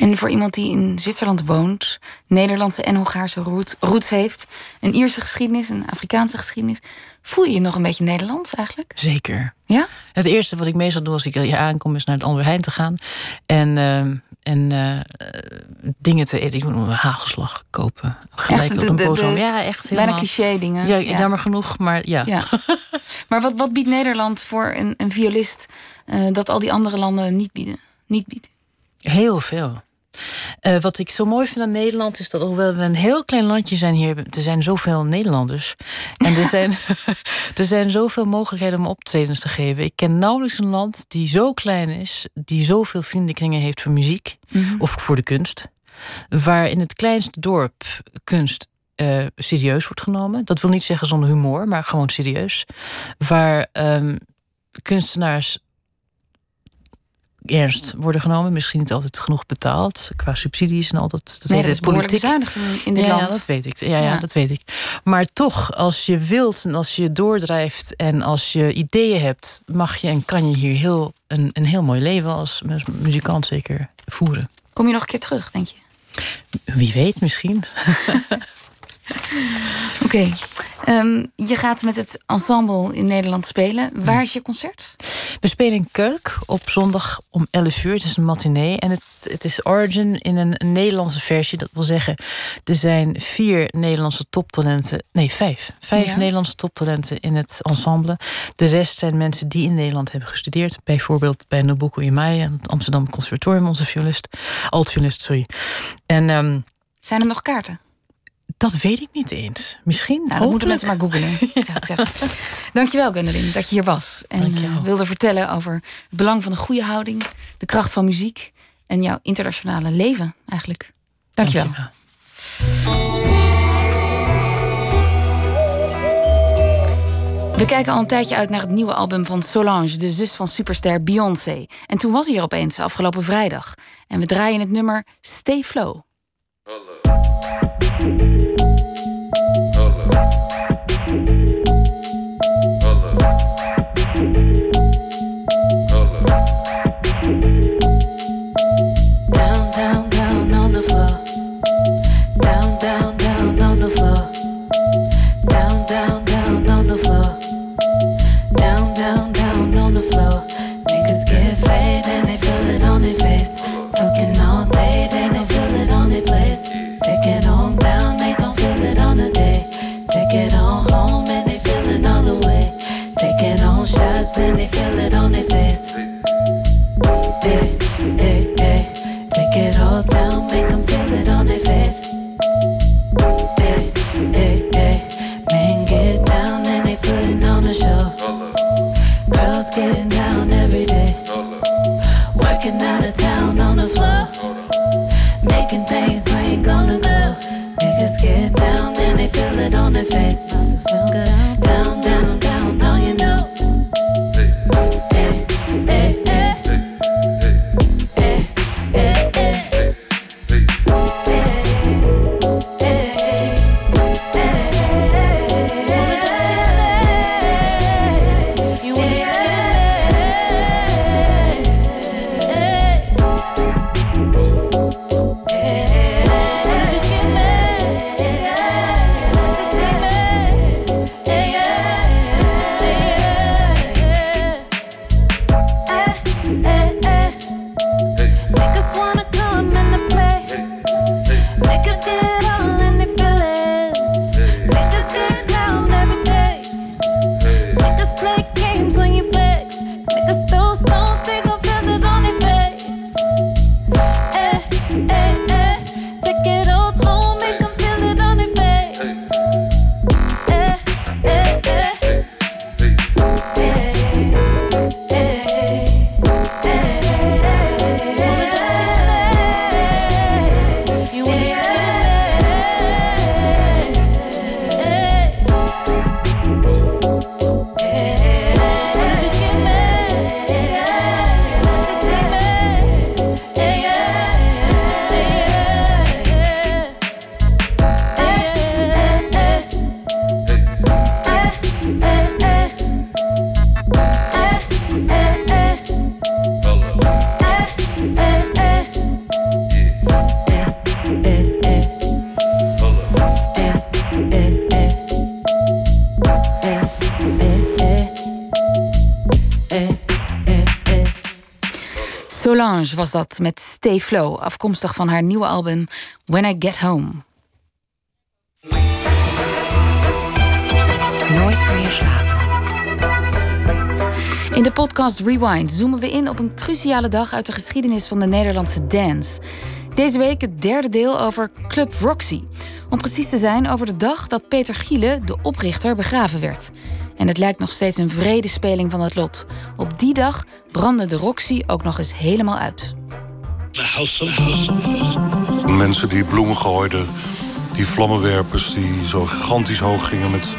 En voor iemand die in Zwitserland woont, Nederlandse en Hongaarse roots heeft, een Ierse geschiedenis, een Afrikaanse geschiedenis, voel je je nog een beetje Nederlands eigenlijk? Zeker. Ja? Het eerste wat ik meestal doe als ik hier aankom, is naar het Albert Heijn te gaan. En, uh, en uh, dingen te eten. Ik moet een hagelslag kopen. Gelijk echt, op een boterham. Ja, echt helemaal. Bijna cliché dingen. Ja, ja, jammer genoeg, maar ja. ja. maar wat, wat biedt Nederland voor een, een violist uh, dat al die andere landen niet bieden? Niet biedt? Heel veel. Uh, wat ik zo mooi vind aan Nederland is dat, hoewel we een heel klein landje zijn hier, er zijn zoveel Nederlanders. En er zijn, er zijn zoveel mogelijkheden om optredens te geven. Ik ken nauwelijks een land die zo klein is, die zoveel vriendenkringen heeft voor muziek mhm. of voor de kunst. Waar in het kleinste dorp kunst uh, serieus wordt genomen. Dat wil niet zeggen zonder humor, maar gewoon serieus. Waar um, kunstenaars ernst worden genomen. Misschien niet altijd genoeg betaald. Qua subsidies en altijd. Dat nee, dat is bezuinigd in dit ja, land. Ja, dat weet ik. Ja, ja, dat weet ik. Maar toch, als je wilt en als je doordrijft en als je ideeën hebt, mag je en kan je hier heel, een, een heel mooi leven als muzikant zeker voeren. Kom je nog een keer terug, denk je? Wie weet, misschien. Oké. Ehm, je gaat met het ensemble in Nederland spelen. Waar is je concert? We spelen in Keuk op zondag om 11 uur. Het is een matinee. En het, het is Origin in een, Nederlandse versie. Dat wil zeggen, er zijn vier Nederlandse toptalenten. Nee, vijf. Vijf Nederlandse toptalenten in het ensemble. De rest zijn mensen die in Nederland hebben gestudeerd. Bijvoorbeeld bij Nobuko Imai aan het Amsterdam Conservatorium, onze violist. Alt-violist, sorry. En... Um, zijn er nog kaarten? Dat weet ik niet eens. Misschien. Nou, dan moeten mensen maar googlen. ja. Dankjewel, Gwendolyn, dat je hier was. En uh, wilde vertellen over het belang van de goede houding, de kracht van muziek en jouw internationale leven eigenlijk. Dankjewel. We kijken al een tijdje uit naar het nieuwe album van Solange, de zus van superster Beyoncé. En toen was hij er opeens afgelopen vrijdag. En we draaien het nummer Stay Flow. feel it on their face. Was dat met Stay Flow, afkomstig van haar nieuwe album When I Get Home. Nooit meer slapen. In de podcast Rewind zoomen we in op een cruciale dag uit de geschiedenis van de Nederlandse dance. Deze week het derde deel over Club Roxy. Om precies te zijn over de dag dat Peter Giele, de oprichter, begraven werd. En het lijkt nog steeds een vredespeling van het lot. Op die dag brandde de Roxy ook nog eens helemaal uit. Mensen die bloemen gooiden, die vlammenwerpers die zo gigantisch hoog gingen met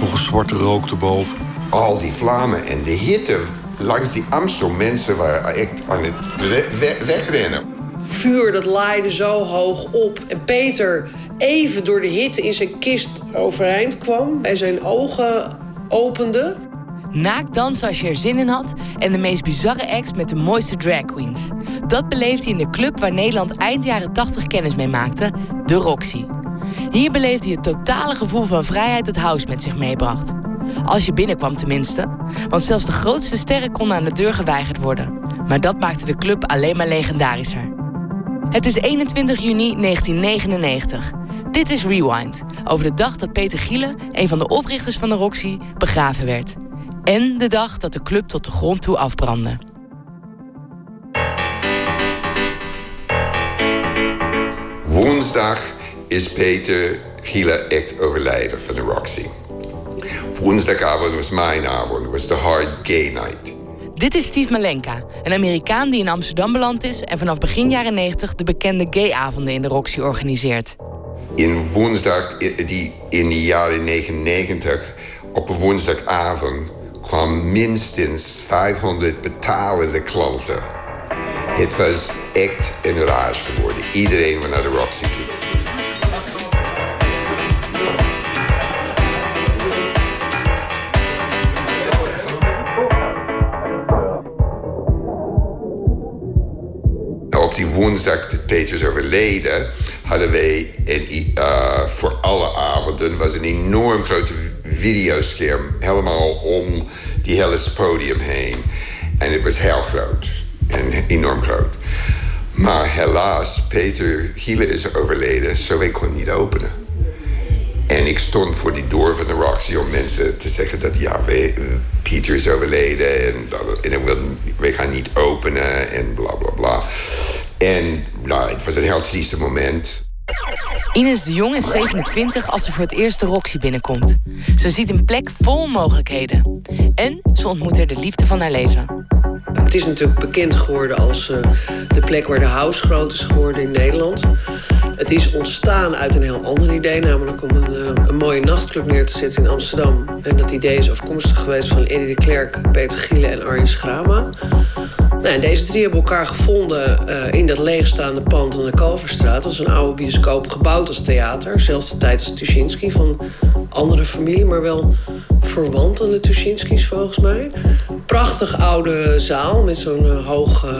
nog een zwarte rook erboven. Al die vlammen en de hitte langs die Amstel, mensen waren echt aan het wegrennen. Vuur dat laaide zo hoog op en Peter even door de hitte in zijn kist overeind kwam bij zijn ogen opende. Naakt dansen als je er zin in had en de meest bizarre acts met de mooiste drag queens. Dat beleefde hij in de club waar Nederland eind jaren 80 kennis mee maakte, de Roxy. Hier beleefde hij het totale gevoel van vrijheid dat house met zich meebracht. Als je binnenkwam tenminste, want zelfs de grootste sterren konden aan de deur geweigerd worden. Maar dat maakte de club alleen maar legendarischer. Het is 21 juni 1999. Dit is Rewind, over de dag dat Peter Gielen, een van de oprichters van de Roxy, begraven werd. En de dag dat de club tot de grond toe afbrandde. Woensdag is Peter Gielen echt overlijden van de Roxy. Woensdagavond was mijn avond, was de hard gay night. Dit is Steve Malenka, een Amerikaan die in Amsterdam beland is en vanaf begin jaren 90 de bekende gayavonden in de Roxy organiseert in woensdag die in de jaren 99 op een woensdagavond kwamen minstens 500 betalende klanten. Het was echt een rage geworden. Iedereen went naar de Roxy toe. op die woensdag dat Peter overleden, hadden wij uh, voor alle avonden was een enorm grote videoscherm helemaal om die hele podium heen. En het was heel groot en enorm groot. Maar helaas, Peter Giele is overleden, zo ik kon niet openen. En ik stond voor die deur van de Roxy om mensen te zeggen dat ja, wij, Pieter is overleden en, en wij gaan niet openen en bla bla bla. En nou, het was een heel trieste moment. Ines de Jong is 27 als ze voor het eerst de Roxy binnenkomt. Ze ziet een plek vol mogelijkheden. En ze ontmoet er de liefde van haar leven. Het is natuurlijk bekend geworden als uh, de plek waar de house groot is geworden in Nederland. Het is ontstaan uit een heel ander idee, namelijk om een, uh, een mooie nachtclub neer te zetten in Amsterdam. En dat idee is afkomstig geweest van Eddie de Klerk, Peter Gielen en Arjen Schrama. Nou, deze drie hebben elkaar gevonden uh, in dat leegstaande pand aan de Kalverstraat. Dat was een oude bioscoop gebouwd als theater. Zelfde tijd als Tuschinski, van andere familie, maar wel verwant aan de Tuschinskis volgens mij. Prachtig oude zaal met zo'n uh, hoog uh,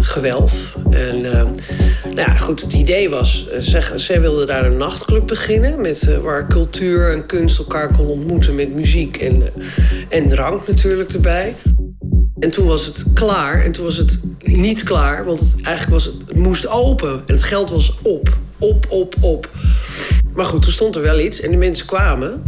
gewelf. En nou ja, goed, het idee was, zij, zij wilden daar een nachtclub beginnen... Met, waar cultuur en kunst elkaar kon ontmoeten met muziek en, en drank natuurlijk erbij. En toen was het klaar. En toen was het niet klaar. Want het, eigenlijk was het, moest open. En het geld was op. Op, op, op. Maar goed, toen stond er wel iets. En die mensen kwamen.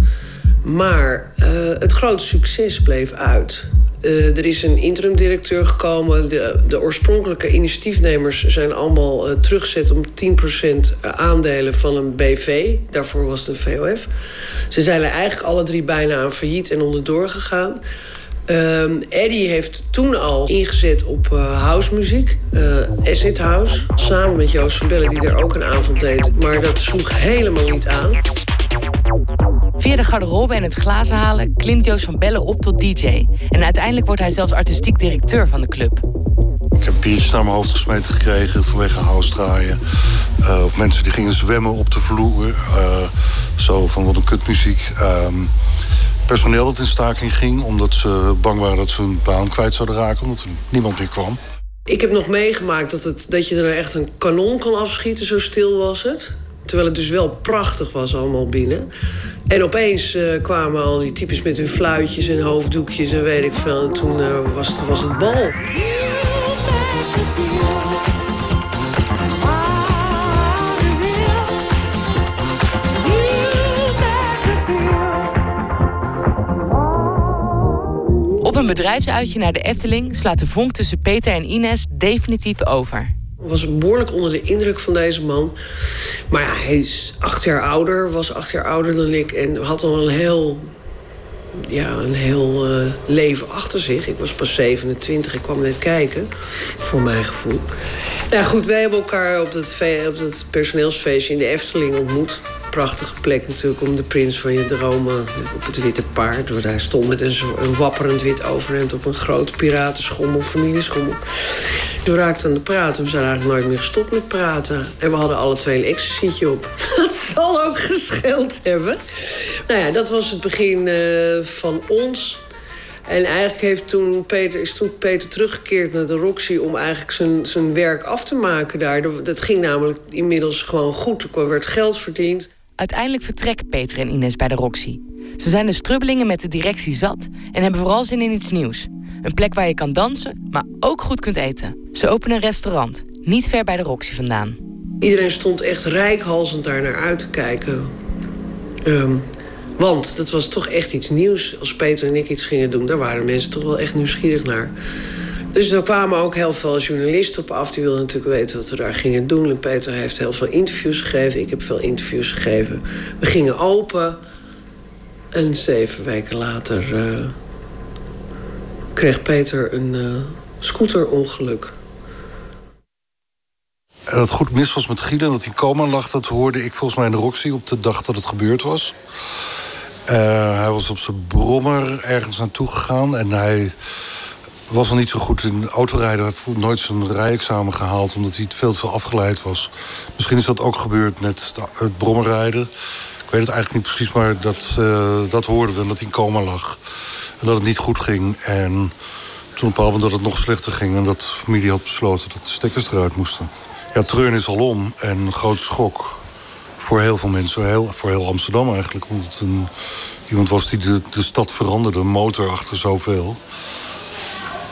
Maar uh, het grote succes bleef uit. Uh, er is een interim-directeur gekomen. De, de, oorspronkelijke initiatiefnemers zijn allemaal uh, teruggezet om 10% aandelen van een BV. Daarvoor was het een VOF. Ze zijn er eigenlijk alle drie bijna aan failliet en onderdoor gegaan. Um, Eddie heeft toen al ingezet op uh, housemuziek. Uh, acid house. Samen met Joost van Bellen, die er ook een avond deed. Maar dat sloeg helemaal niet aan. Via de garderobe en het glazen halen klimt Joost van Bellen op tot DJ. En uiteindelijk wordt hij zelfs artistiek directeur van de club. Ik heb biertjes naar mijn hoofd gesmeten gekregen vanwege house draaien. Uh, of mensen die gingen zwemmen op de vloer. zo van wat een kutmuziek. Um, personeel dat in staking ging... omdat ze bang waren dat ze hun baan kwijt zouden raken... omdat er niemand meer kwam. Ik heb nog meegemaakt dat, het, dat je er echt een kanon kan afschieten, zo stil was het. Terwijl het dus wel prachtig was allemaal binnen. En opeens uh, kwamen al die types met hun fluitjes en hoofddoekjes en weet ik veel. En toen uh, was, het, was het bal. Bedrijfsuitje naar de Efteling slaat de vonk tussen Peter en Ines definitief over. Was behoorlijk onder de indruk van deze man. Maar ja, hij is acht jaar ouder, was acht jaar ouder dan ik. En had al een heel, ja, een heel uh, leven achter zich. Ik was pas 27, ik kwam net kijken, voor mijn gevoel. Nou goed, wij hebben elkaar op dat, op personeelsfeestje in de Efteling ontmoet prachtige plek natuurlijk om de prins van je dromen op het witte paard. Waar hij stond met een, wapperend wit overhemd op een grote piratenschommel, familieschommel. Toen raakten aan de praten. We zijn eigenlijk nooit meer gestopt met praten. En we hadden alle twee een ecstasytje op. Dat zal ook gescheeld hebben. Nou ja, dat was het begin uh, van ons. En eigenlijk heeft toen Peter, is toen Peter teruggekeerd naar de Roxy... om eigenlijk zijn, zijn werk af te maken daar. Dat ging namelijk inmiddels gewoon goed. Er werd geld verdiend. Uiteindelijk vertrekken Peter en Ines bij de Roxy. Ze zijn de strubbelingen met de directie zat en hebben vooral zin in iets nieuws. Een plek waar je kan dansen, maar ook goed kunt eten. Ze openen een restaurant, niet ver bij de Roxy vandaan. Iedereen stond echt rijkhalsend daar naar uit te kijken. Um, want dat was toch echt iets nieuws. Als Peter en ik iets gingen doen, daar waren mensen toch wel echt nieuwsgierig naar. Dus er kwamen ook heel veel journalisten op af. Die wilden natuurlijk weten wat we daar gingen doen. En Peter heeft heel veel interviews gegeven. Ik heb veel interviews gegeven. We gingen open. En zeven weken later uh, kreeg Peter een uh, scooterongeluk. En dat goed mis was met Giel en dat hij coma lag... dat hoorde ik volgens mij in de Roxy op de dag dat het gebeurd was. hij was op zijn brommer ergens naartoe gegaan en hij was al niet zo goed in autorijden. Hij heeft nooit zijn rijexamen gehaald omdat hij veel te veel afgeleid was. Misschien is dat ook gebeurd met het brommerrijden. Ik weet het eigenlijk niet precies, maar dat, uh, dat hoorden we. Dat hij in coma lag. En dat het niet goed ging. En toen op een bepaald moment dat het nog slechter ging... en dat de familie had besloten dat de stekkers eruit moesten. Ja, treun is al om. En een grote schok voor heel veel mensen. Heel, voor heel Amsterdam eigenlijk. Omdat het een, iemand was die de, de stad veranderde. Motor achter zoveel.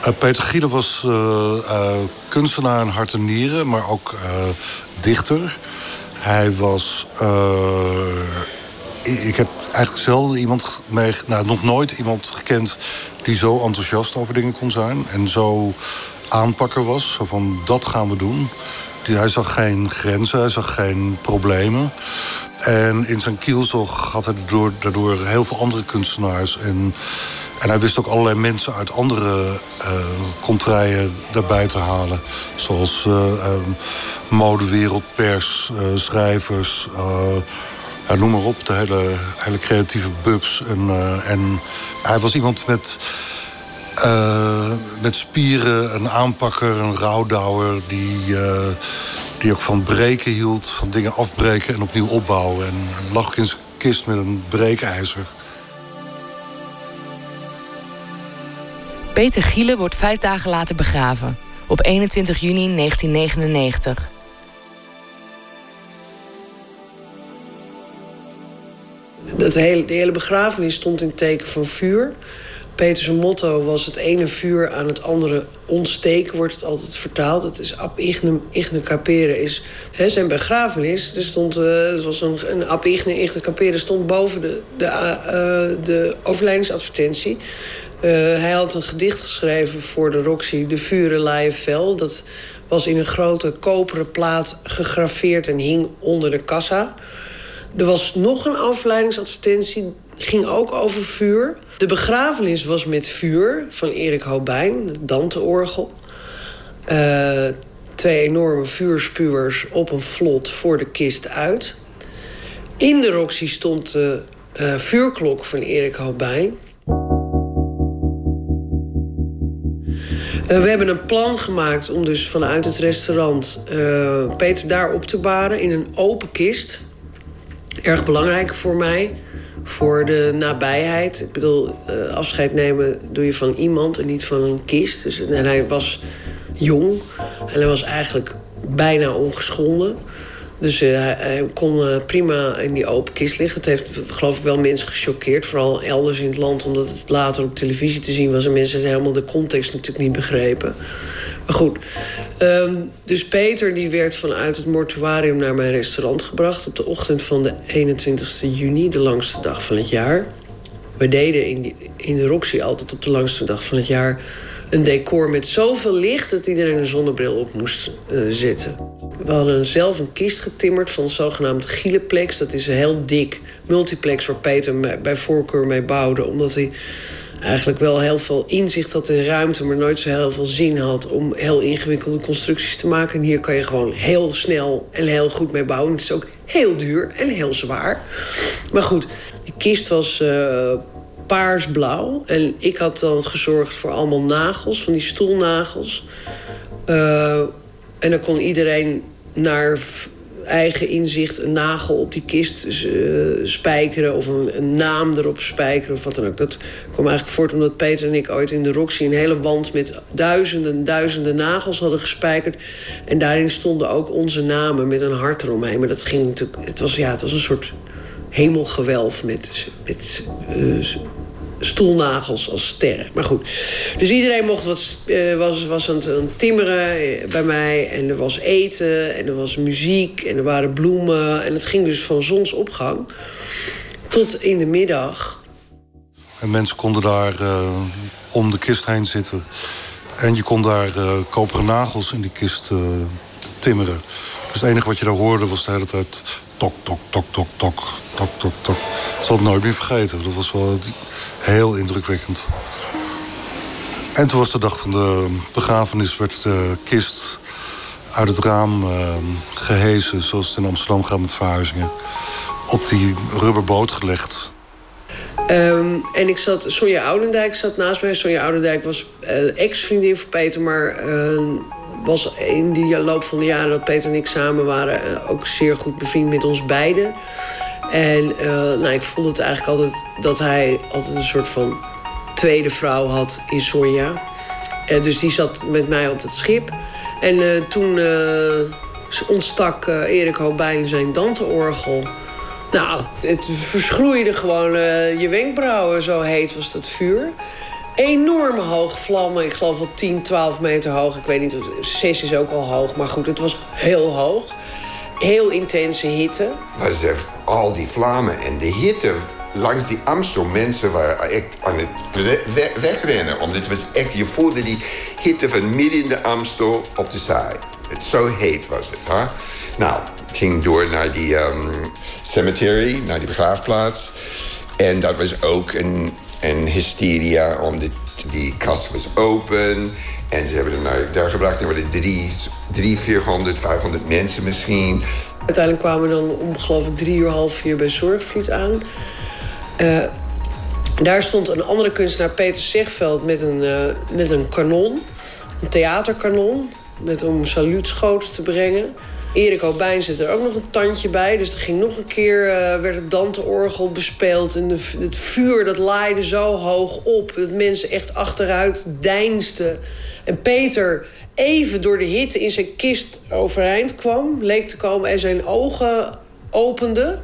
Uh, Peter Gielen was uh, uh, kunstenaar in hart en nieren, maar ook dichter. Hij was. ik heb eigenlijk zelden iemand mee, nou, nog nooit iemand gekend die zo enthousiast over dingen kon zijn en zo aanpakker was. Van dat gaan we doen. Hij zag geen grenzen, hij zag geen problemen. En in zijn kielzog had hij daardoor, daardoor heel veel andere kunstenaars en en hij wist ook allerlei mensen uit andere uh, contraien daarbij te halen. Zoals uh, um, modewereld, pers, uh, schrijvers. Noem maar op, de hele, hele creatieve bubs. En, en hij was iemand met, met spieren, een aanpakker, een rouwdouwer... die, die ook van breken hield, van dingen afbreken en opnieuw opbouwen. En lag in zijn kist met een breekijzer. Peter Gielen wordt vijf dagen later begraven, op 21 juni 1999. Dat hele, de hele begrafenis stond in teken van vuur. Peters motto was het ene vuur aan het andere ontsteken, wordt het altijd vertaald. Het is ab igne, igne capere is hè, zijn begrafenis. Er stond, uh, een, een ab igne, capere stond boven de, de, uh, de overlijdingsadvertentie. Uh, hij had een gedicht geschreven voor de Roxy, De Vuren Laaien Vel. Dat was in een grote koperen plaat gegraveerd en hing onder de kassa. Er was nog een afleidingsadvertentie, ging ook over vuur. De begrafenis was met vuur van Erik Hobijn, het Dante-orgel. Uh, twee enorme vuurspuwers op een vlot voor de kist uit. In de Roxy stond de uh, vuurklok van Erik Hobijn. Uh, we hebben een plan gemaakt om dus vanuit het restaurant uh, Peter daar op te baren in een open kist. Erg belangrijk voor mij, voor de nabijheid. Ik bedoel, uh, afscheid nemen doe je van iemand en niet van een kist. Dus, en hij was jong en hij was eigenlijk bijna ongeschonden. Dus uh, hij kon uh, prima in die open kist liggen. Het heeft geloof ik wel mensen gechoqueerd. Vooral elders in het land, omdat het later op televisie te zien was... en mensen helemaal de context natuurlijk niet begrepen. Maar goed, um, dus Peter die werd vanuit het mortuarium naar mijn restaurant gebracht... op de ochtend van de 21 juni, de langste dag van het jaar. We deden in, in de Roxy altijd op de langste dag van het jaar een decor met zoveel licht dat iedereen een zonnebril op moest uh, zetten. We hadden zelf een kist getimmerd van zogenaamd Gieleplex. Dat is een heel dik multiplex waar Peter bij voorkeur mee bouwde. Omdat hij eigenlijk wel heel veel inzicht had in ruimte... maar nooit zo heel veel zin had om heel ingewikkelde constructies te maken. En hier kan je gewoon heel snel en heel goed mee bouwen. Het is ook heel duur en heel zwaar. Maar goed, die kist was... Uh, paarsblauw. En ik had dan gezorgd voor allemaal nagels, van die stoelnagels. Uh, en dan kon iedereen naar eigen inzicht een nagel op die kist uh, spijkeren... of een, naam erop spijkeren of wat dan ook. Dat kwam eigenlijk voort omdat Peter en ik ooit in de Roxy... een hele wand met duizenden duizenden nagels hadden gespijkerd. En daarin stonden ook onze namen met een hart eromheen. Maar dat ging natuurlijk... Het was, ja, het was een soort hemelgewelf met, met uh, stoelnagels als sterren. Maar goed. Dus iedereen mocht wat, uh, was, was aan timmeren bij mij. En er was eten en er was muziek en er waren bloemen. En het ging dus van zonsopgang tot in de middag. En mensen konden daar uh, om de kist heen zitten. En je kon daar uh, koperen nagels in die kist timmeren. Dus het enige wat je daar hoorde was de hele tijd... tok, tok, tok, tok, tok, tok, tok, tok. Ik zal het nooit meer vergeten. Dat was wel heel indrukwekkend. En toen was de dag van de begrafenis... werd de kist uit het raam uh, gehezen... zoals het in Amsterdam gaat met verhuizingen... op die rubberboot gelegd. Ehm, en ik zat, Sonja Oudendijk zat naast mij. Sonja Oudendijk was uh, ex-vriendin van Peter, maar uh, was in die loop van de jaren dat Peter en ik samen waren uh, ook zeer goed bevriend met ons beiden. En nou, ik vond het eigenlijk altijd dat hij altijd een soort van tweede vrouw had in Sonja. dus die zat met mij op het schip. En toen ontstak Erik Hobijn zijn Dante-orgel. Nou, het verschroeide gewoon je wenkbrauwen, zo heet was dat vuur. Enorme hoge vlammen, ik geloof wel 10, 12 meter hoog. Ik weet niet, 6 is ook al hoog, maar goed, het was heel hoog. Heel intense hitte. Was er al die vlammen en de hitte langs die Amstel. Mensen waren echt aan het wegrennen. Want het was echt, je voelde die hitte van midden in de Amstel op de zaai. Het zo heet was het. Hè? Nou, ging door naar die um, cemetery, naar die begraafplaats. En dat was ook een, een hysteria, omdat die kast was open. En ze hebben naar daar gebracht. Er waren drie, drie, 400, 500 mensen misschien. Uiteindelijk kwamen we dan om, drie uur, half vier bij Zorgvliet aan. Uh, daar stond een andere kunstenaar, Peter Zegveld, met een, uh, met een kanon. Een theaterkanon. Met om saluutschoten te brengen. Erik Obijn zit er ook nog een tandje bij. Dus er ging nog een keer, uh, werd het Dante-orgel bespeeld. En de, het vuur dat laaide zo hoog op. Dat mensen echt achteruit deinsden. En Peter even door de hitte in zijn kist overeind kwam. Leek te komen en zijn ogen opende.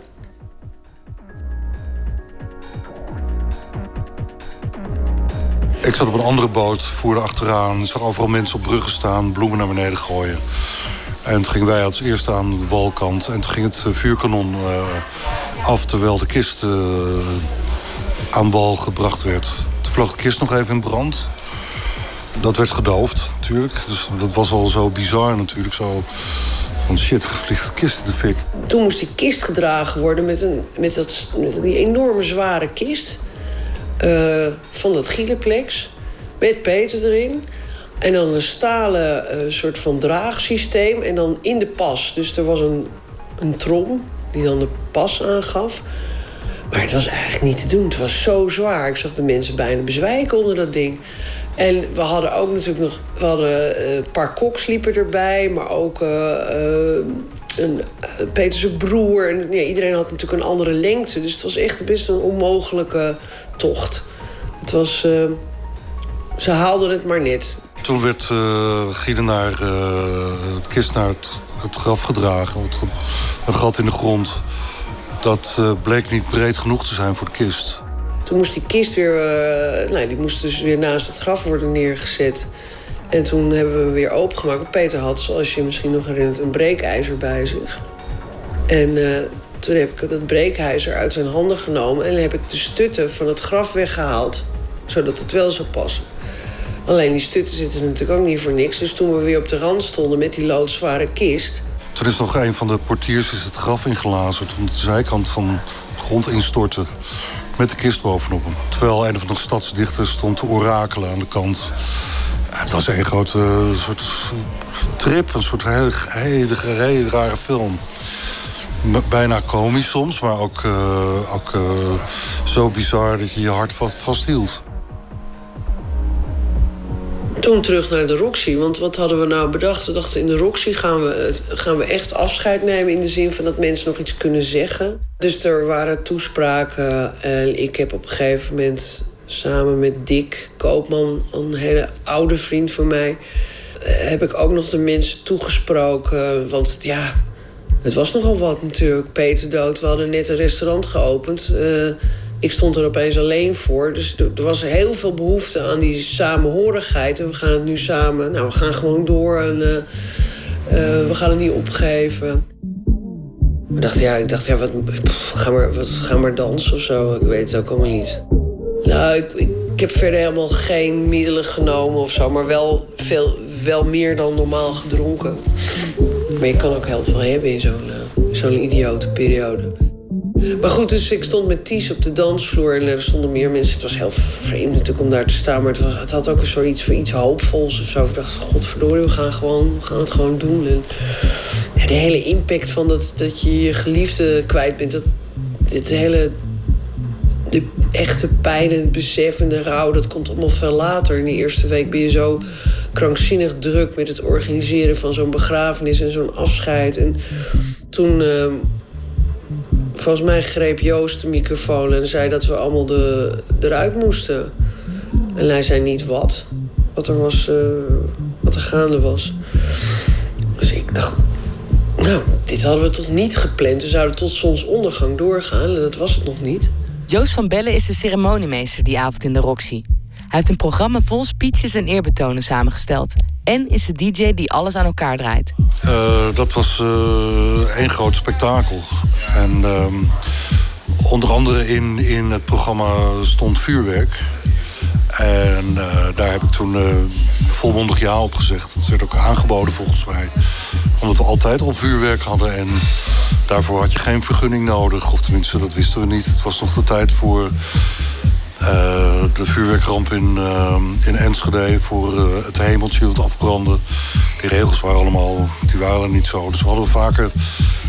Ik zat op een andere boot, voerde achteraan. zag overal mensen op bruggen staan, bloemen naar beneden gooien. En toen gingen wij als eerste aan de walkant. En toen ging het vuurkanon uh, af terwijl de kist uh, aan wal gebracht werd. Toen vloog de kist nog even in brand. Dat werd gedoofd natuurlijk. Dus dat was al zo bizar natuurlijk. Zo van shit, vliegt de kist in de fik. Toen moest die kist gedragen worden met, een, met, dat, met die enorme zware kist. Uh, van dat Gieleplex. Met Peter erin. En dan een stalen uh, soort van draagsysteem. En dan in de pas. Dus er was een, een trom die dan de pas aangaf. Maar het was eigenlijk niet te doen. Het was zo zwaar. Ik zag de mensen bijna bezwijken onder dat ding. En we hadden ook natuurlijk nog... Uh, een paar koks liepen erbij. Maar ook uh, een, Peterse broer. En iedereen had natuurlijk een andere lengte. Dus het was echt best een onmogelijke tocht. Het was... ze haalden het maar net. Toen werd uh, naar uh, het kist naar het, graf gedragen. Het, een gat in de grond. Dat bleek niet breed genoeg te zijn voor de kist. Toen moest die kist weer... nou, die moest dus weer naast het graf worden neergezet. En toen hebben we hem weer opengemaakt. Peter had, zoals je misschien nog herinnert, een breekijzer bij zich. En toen heb ik dat breekijzer uit zijn handen genomen... en heb ik de stutten van het graf weggehaald. Zodat het wel zou passen. Alleen die stutten zitten natuurlijk ook niet voor niks. Dus toen we weer op de rand stonden met die loodzware kist... Toen is nog een van de portiers is het graf ingelazerd... om de zijkant van de grond instorten met de kist bovenop hem. Terwijl een van de stadsdichters stond te orakelen aan de kant. het was een grote uh, soort trip, een soort hele, rare film. Bijna komisch soms, maar ook, uh, ook uh, zo bizar dat je je hart vast, vasthield toen terug naar de Roxy. Want wat hadden we nou bedacht? We dachten in de Roxy gaan we, gaan we echt afscheid nemen... in de zin van dat mensen nog iets kunnen zeggen. Dus er waren toespraken. En ik heb op een gegeven moment samen met Dick Koopman... een hele oude vriend van mij... heb ik ook nog de mensen toegesproken. Want ja, het was nogal wat natuurlijk. Peter dood, we hadden net een restaurant geopend... Uh, ik stond er opeens alleen voor. Dus er was heel veel behoefte aan die samenhorigheid. En we gaan het nu samen. Nou, we gaan gewoon door en uh, uh, we gaan het niet opgeven. Ik dacht, ja, ik dacht, ja, wat, pff, ga, maar, wat, ga maar dansen of zo. Ik weet het ook allemaal niet. Nou, ik, heb verder helemaal geen middelen genomen of zo. Maar wel, veel, wel meer dan normaal gedronken. Maar je kan ook heel veel hebben in zo'n uh, zo'n idiote periode. Maar goed, dus ik stond met Ties op de dansvloer en er stonden meer mensen. Het was heel vreemd natuurlijk om daar te staan, maar het, was, het had ook een zoiets voor iets hoopvols of zo. Ik dacht, godverdorie, we gaan, gewoon, we gaan het gewoon doen. En ja, de hele impact van dat, dat je je geliefde kwijt bent, dat, dit hele de echte pijn en het besef en de rouw, dat komt allemaal veel later. In de eerste week ben je zo krankzinnig druk met het organiseren van zo'n begrafenis en zo'n afscheid. En toen, uh, volgens mij, greep Joost de microfoon en zei dat we allemaal de, eruit moesten. En hij zei niet wat, wat er, was, uh, wat er gaande was. Dus ik dacht, nou, dit hadden we toch niet gepland. We zouden tot zonsondergang doorgaan en dat was het nog niet. Joost van Bellen is de ceremoniemeester die avond in de Roxy. Hij heeft een programma vol speeches en eerbetonen samengesteld. En is de DJ die alles aan elkaar draait. Uh, dat was uh, één groot spektakel. En uh, onder andere in, in het programma stond vuurwerk. En uh, daar heb ik toen volmondig ja op gezegd. Dat werd ook aangeboden volgens mij. Omdat we altijd al vuurwerk hadden. En daarvoor had je geen vergunning nodig. Of tenminste, dat wisten we niet. Het was nog de tijd voor uh, de vuurwerkramp in, uh, in Enschede voor uh, het hemeltje dat afbrandde. Die regels waren allemaal, die waren niet zo. Dus we hadden vaker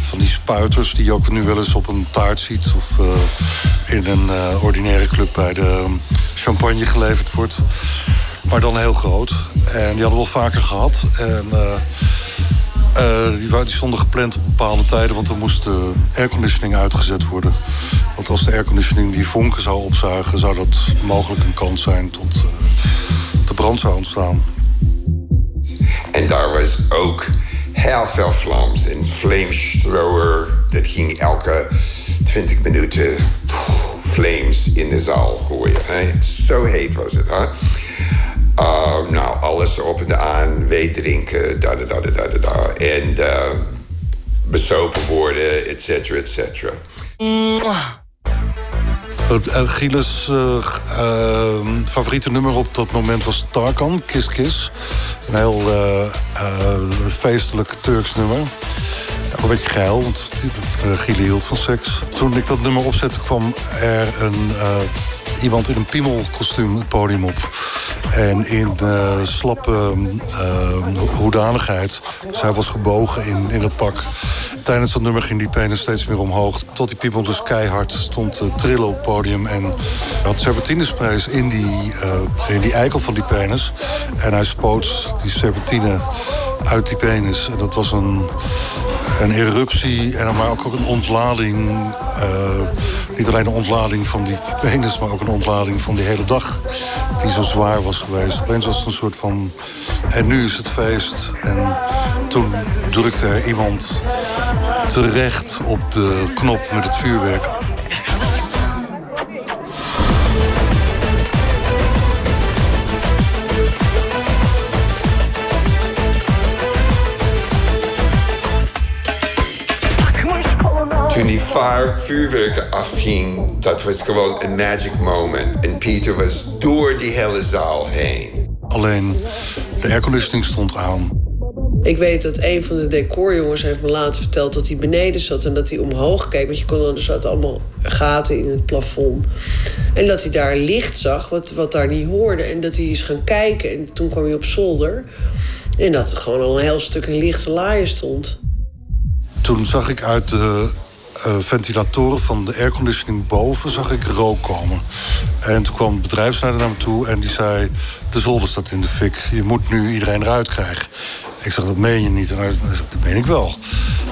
van die spuiters die je ook nu wel eens op een taart ziet. Of in een ordinaire club bij de champagne geleverd wordt. Maar dan heel groot. En die hadden we wel vaker gehad. En uh, die, die, stonden gepland op bepaalde tijden, want er moest de airconditioning uitgezet worden. Want als de airconditioning die vonken zou opzuigen, zou dat mogelijk een kans zijn tot uh, de brand zou ontstaan. En daar was ook heel veel vlaams. Een flamethrower, dat ging elke 20 minuten flames in de zaal gooien. Zo heet was het. Hè? Uh, nou, alles op en aan, weet drinken, da da da da da. En uh, besopen worden, et cetera, et cetera. Gilles' favoriete nummer op dat moment was Tarkan, Kiss Kiss. Een heel feestelijk Turks nummer. Ja, een beetje geil, want Gile hield van seks. Toen ik dat nummer opzette kwam er een iemand in een piemelkostuum het podium op. En in uh, slappe uh, hoedanigheid. Hij was gebogen in, in dat pak. Tijdens dat nummer ging die penis steeds meer omhoog. Tot die piemel dus keihard stond te trillen op het podium. En had serpentinesprays in die, uh, in die eikel van die penis. En hij spoot die serpentine uit die penis. En dat was een, een eruptie en maar ook, een ontlading. Uh, niet alleen een ontlading van die penis, maar ook een ontlading van die hele dag. Die zo zwaar was geweest. Opeens was het een soort van. En nu is het feest. En toen drukte er iemand terecht op de knop met het vuurwerk. Vaar vuurwerken afging, dat was gewoon een magic moment. En Pieter was door die hele zaal heen. Alleen de airconditioning stond aan. Ik weet dat een van de decorjongens heeft me later verteld dat hij beneden zat en dat hij omhoog keek. Want je kon er zaten allemaal gaten in het plafond. En dat hij daar licht zag, wat, wat daar niet hoorde. En dat hij is gaan kijken. En toen kwam hij op zolder. En dat er gewoon al een heel stuk een lichte laaien stond. Toen zag ik uit de ventilatoren van de airconditioning boven zag ik rook komen. En toen kwam het bedrijfsleider naar me toe en die zei... de zolder staat in de fik, je moet nu iedereen eruit krijgen. Ik zeg, dat meen je niet. En hij zegt, dat meen ik wel.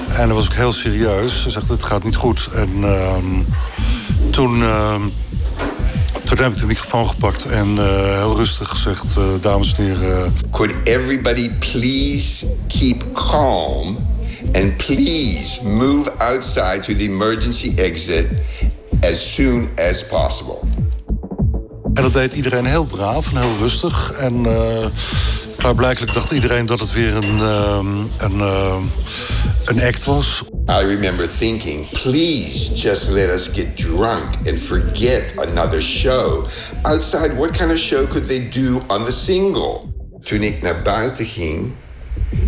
En dat was ook heel serieus. Hij zegt, het gaat niet goed. En uh, toen... Uh, toen heb ik de microfoon gepakt en uh, heel rustig gezegd... Uh, dames en heren... Could everybody please keep calm... And please move outside to the emergency exit as soon as possible. En dat deed iedereen heel braaf en heel rustig. En uh, klaarblijkelijk dacht iedereen dat het weer een, uh, een, uh, een act was. I remember thinking, please just let us get drunk and forget another show. Outside, what kind of show could they do on the single? Toen ik naar buiten ging,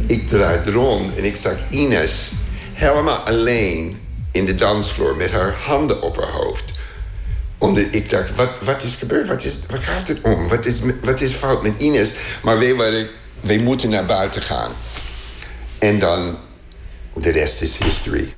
ik draaide rond en ik zag Ines helemaal alleen in de dansvloer met haar handen op haar hoofd. Onder, ik dacht, wat, wat is gebeurd? Wat, is, wat gaat het om? Wat is, wat is fout met Ines? Maar wij moeten naar buiten gaan. En dan, de rest is history.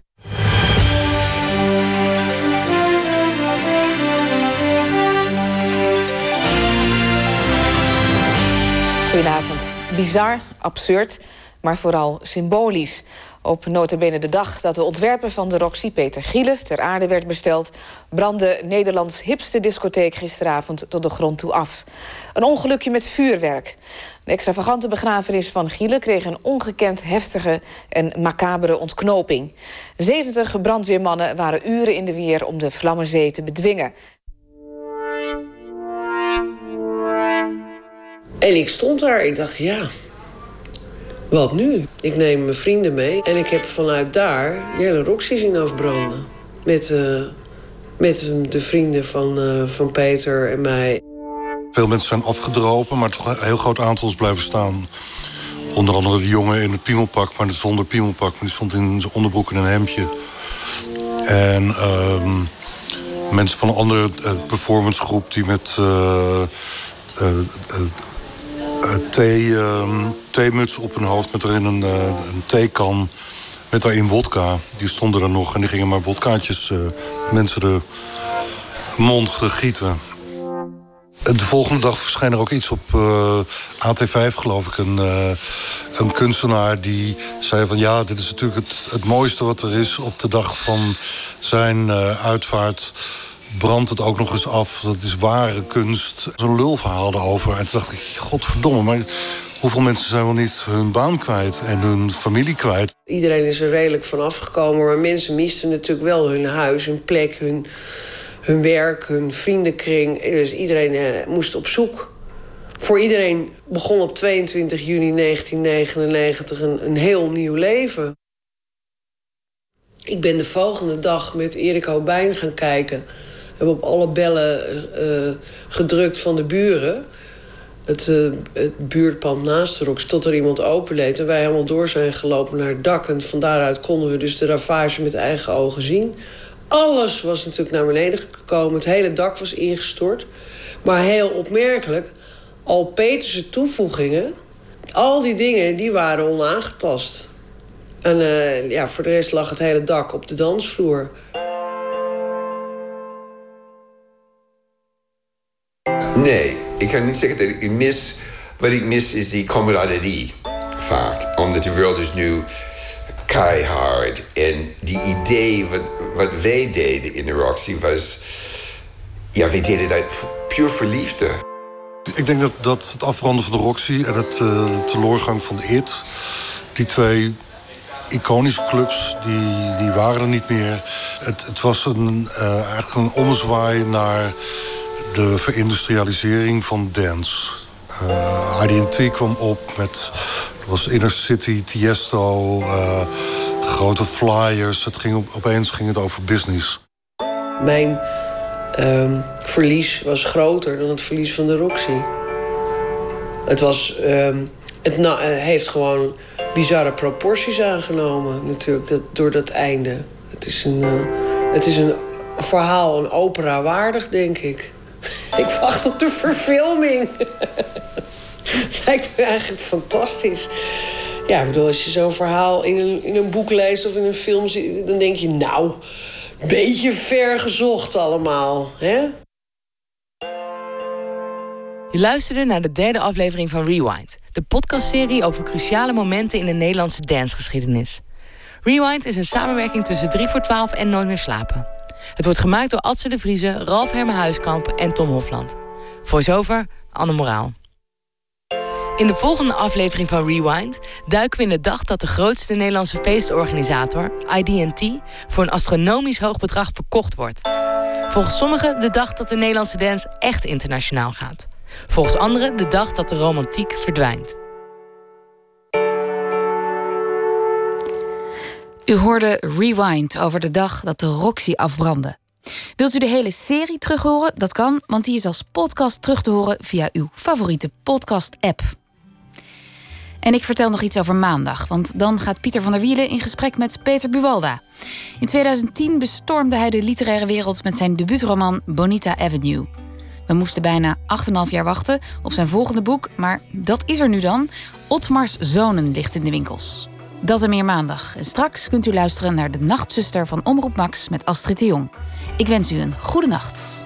Bizar, absurd, maar vooral symbolisch. Op notabene de dag dat de ontwerper van de Roxy, Peter Giele, ter aarde werd besteld, brandde Nederlands hipste discotheek gisteravond tot de grond toe af. Een ongelukje met vuurwerk. De extravagante begrafenis van Giele kreeg een ongekend heftige en macabere ontknoping. 70 brandweermannen waren uren in de weer om de Vlammenzee te bedwingen. En ik stond daar. Ik dacht, ja, wat nu? Ik neem mijn vrienden mee. En ik heb vanuit daar de hele Roxy zien afbranden. Met, uh, met de vrienden van, uh, van Peter en mij. Veel mensen zijn afgedropen, maar toch een heel groot aantal is blijven staan. Onder andere de jongen in het piemelpak, maar zonder piemelpak. Maar die stond in zijn onderbroek en een hemdje. En uh, mensen van een andere uh, performancegroep die met thee, uh, theemuts op hun hoofd met erin een, uh, een theekan. Met daarin wodka. Die stonden er nog en die gingen maar wodkaatjes mensen de mond gieten. De volgende dag verscheen er ook iets op AT5, geloof ik. Een, een kunstenaar die zei van... ja, dit is natuurlijk het, het mooiste wat er is op de dag van zijn uitvaart brandt het ook nog eens af. Dat is ware kunst. Zo'n lulverhaal erover. En toen dacht ik, godverdomme, maar hoeveel mensen zijn wel niet hun baan kwijt en hun familie kwijt? Iedereen is er redelijk van afgekomen, maar mensen misten natuurlijk wel hun huis, hun plek, hun, hun werk, hun vriendenkring. Dus iedereen eh, moest op zoek. Voor iedereen begon op 22 juni 1999 een, een heel nieuw leven. Ik ben de volgende dag met Erik Houbijn gaan kijken hebben op alle bellen uh, gedrukt van de buren. Het, uh, het buurtpand naast de Rox, tot er iemand openleed. En wij helemaal door zijn gelopen naar het dak. En van daaruit konden we dus de ravage met eigen ogen zien. Alles was natuurlijk naar beneden gekomen. Het hele dak was ingestort. Maar heel opmerkelijk, al Peterse toevoegingen... al die dingen, die waren onaangetast. En uh, ja, voor de rest lag het hele dak op de dansvloer. Nee, ik kan niet zeggen dat ik mis... Wat ik mis is die camaraderie, vaak. Omdat de wereld is nu keihard. En die idee, wat, wat wij deden in de Roxy, was... Ja, wij deden dat puur voor liefde. Ik denk dat, dat het afbranden van de Roxy en het uh, teleurgang van de IT... die twee iconische clubs, die, die waren er niet meer. Het, het was een, uh, eigenlijk een ommezwaai naar de verindustrialisering van dance. Uh, eh, IDT kwam op met was Inner City, Tiesto, uh, grote flyers. Het ging op, opeens ging het over business. Mijn um, verlies was groter dan het verlies van de Roxy. Het, was, um, het uh, heeft gewoon bizarre proporties aangenomen, natuurlijk, dat, door dat einde. Het is een, het is een verhaal, een opera waardig, denk ik. Ik wacht op de verfilming. Lijkt me eigenlijk fantastisch. Ja, ik bedoel, als je zo'n verhaal in een, in een boek leest of in een film ziet... dan denk je, nou, beetje ver gezocht allemaal, hè? Je luisterde naar de derde aflevering van Rewind... de podcastserie over cruciale momenten in de Nederlandse dancegeschiedenis. Rewind is een samenwerking tussen 3 voor 12 en Nooit meer slapen. Het wordt gemaakt door Adse de Vrieze, Ralf Herme Huiskamp en Tom Hofland. Voor zover Anne Moraal. In de volgende aflevering van Rewind duiken we in de dag dat de grootste Nederlandse feestorganisator, IDT, voor een astronomisch hoog bedrag verkocht wordt. Volgens sommigen de dag dat de Nederlandse dance echt internationaal gaat. Volgens anderen de dag dat de romantiek verdwijnt. U hoorde Rewind over de dag dat de Roxy afbrandde. Wilt u de hele serie terughoren? Dat kan, want die is als podcast terug te horen via uw favoriete podcast-app. En ik vertel nog iets over maandag, want dan gaat Pieter van der Wielen in gesprek met Peter Buwalda. In 2010 bestormde hij de literaire wereld met zijn debuutroman Bonita Avenue. We moesten bijna 8,5 jaar wachten op zijn volgende boek, maar dat is er nu dan. Otmars Zonen ligt in de winkels. Dat en meer maandag. En straks kunt u luisteren naar de Nachtzuster van Omroep Max met Astrid de Jong. Ik wens u een goede nacht.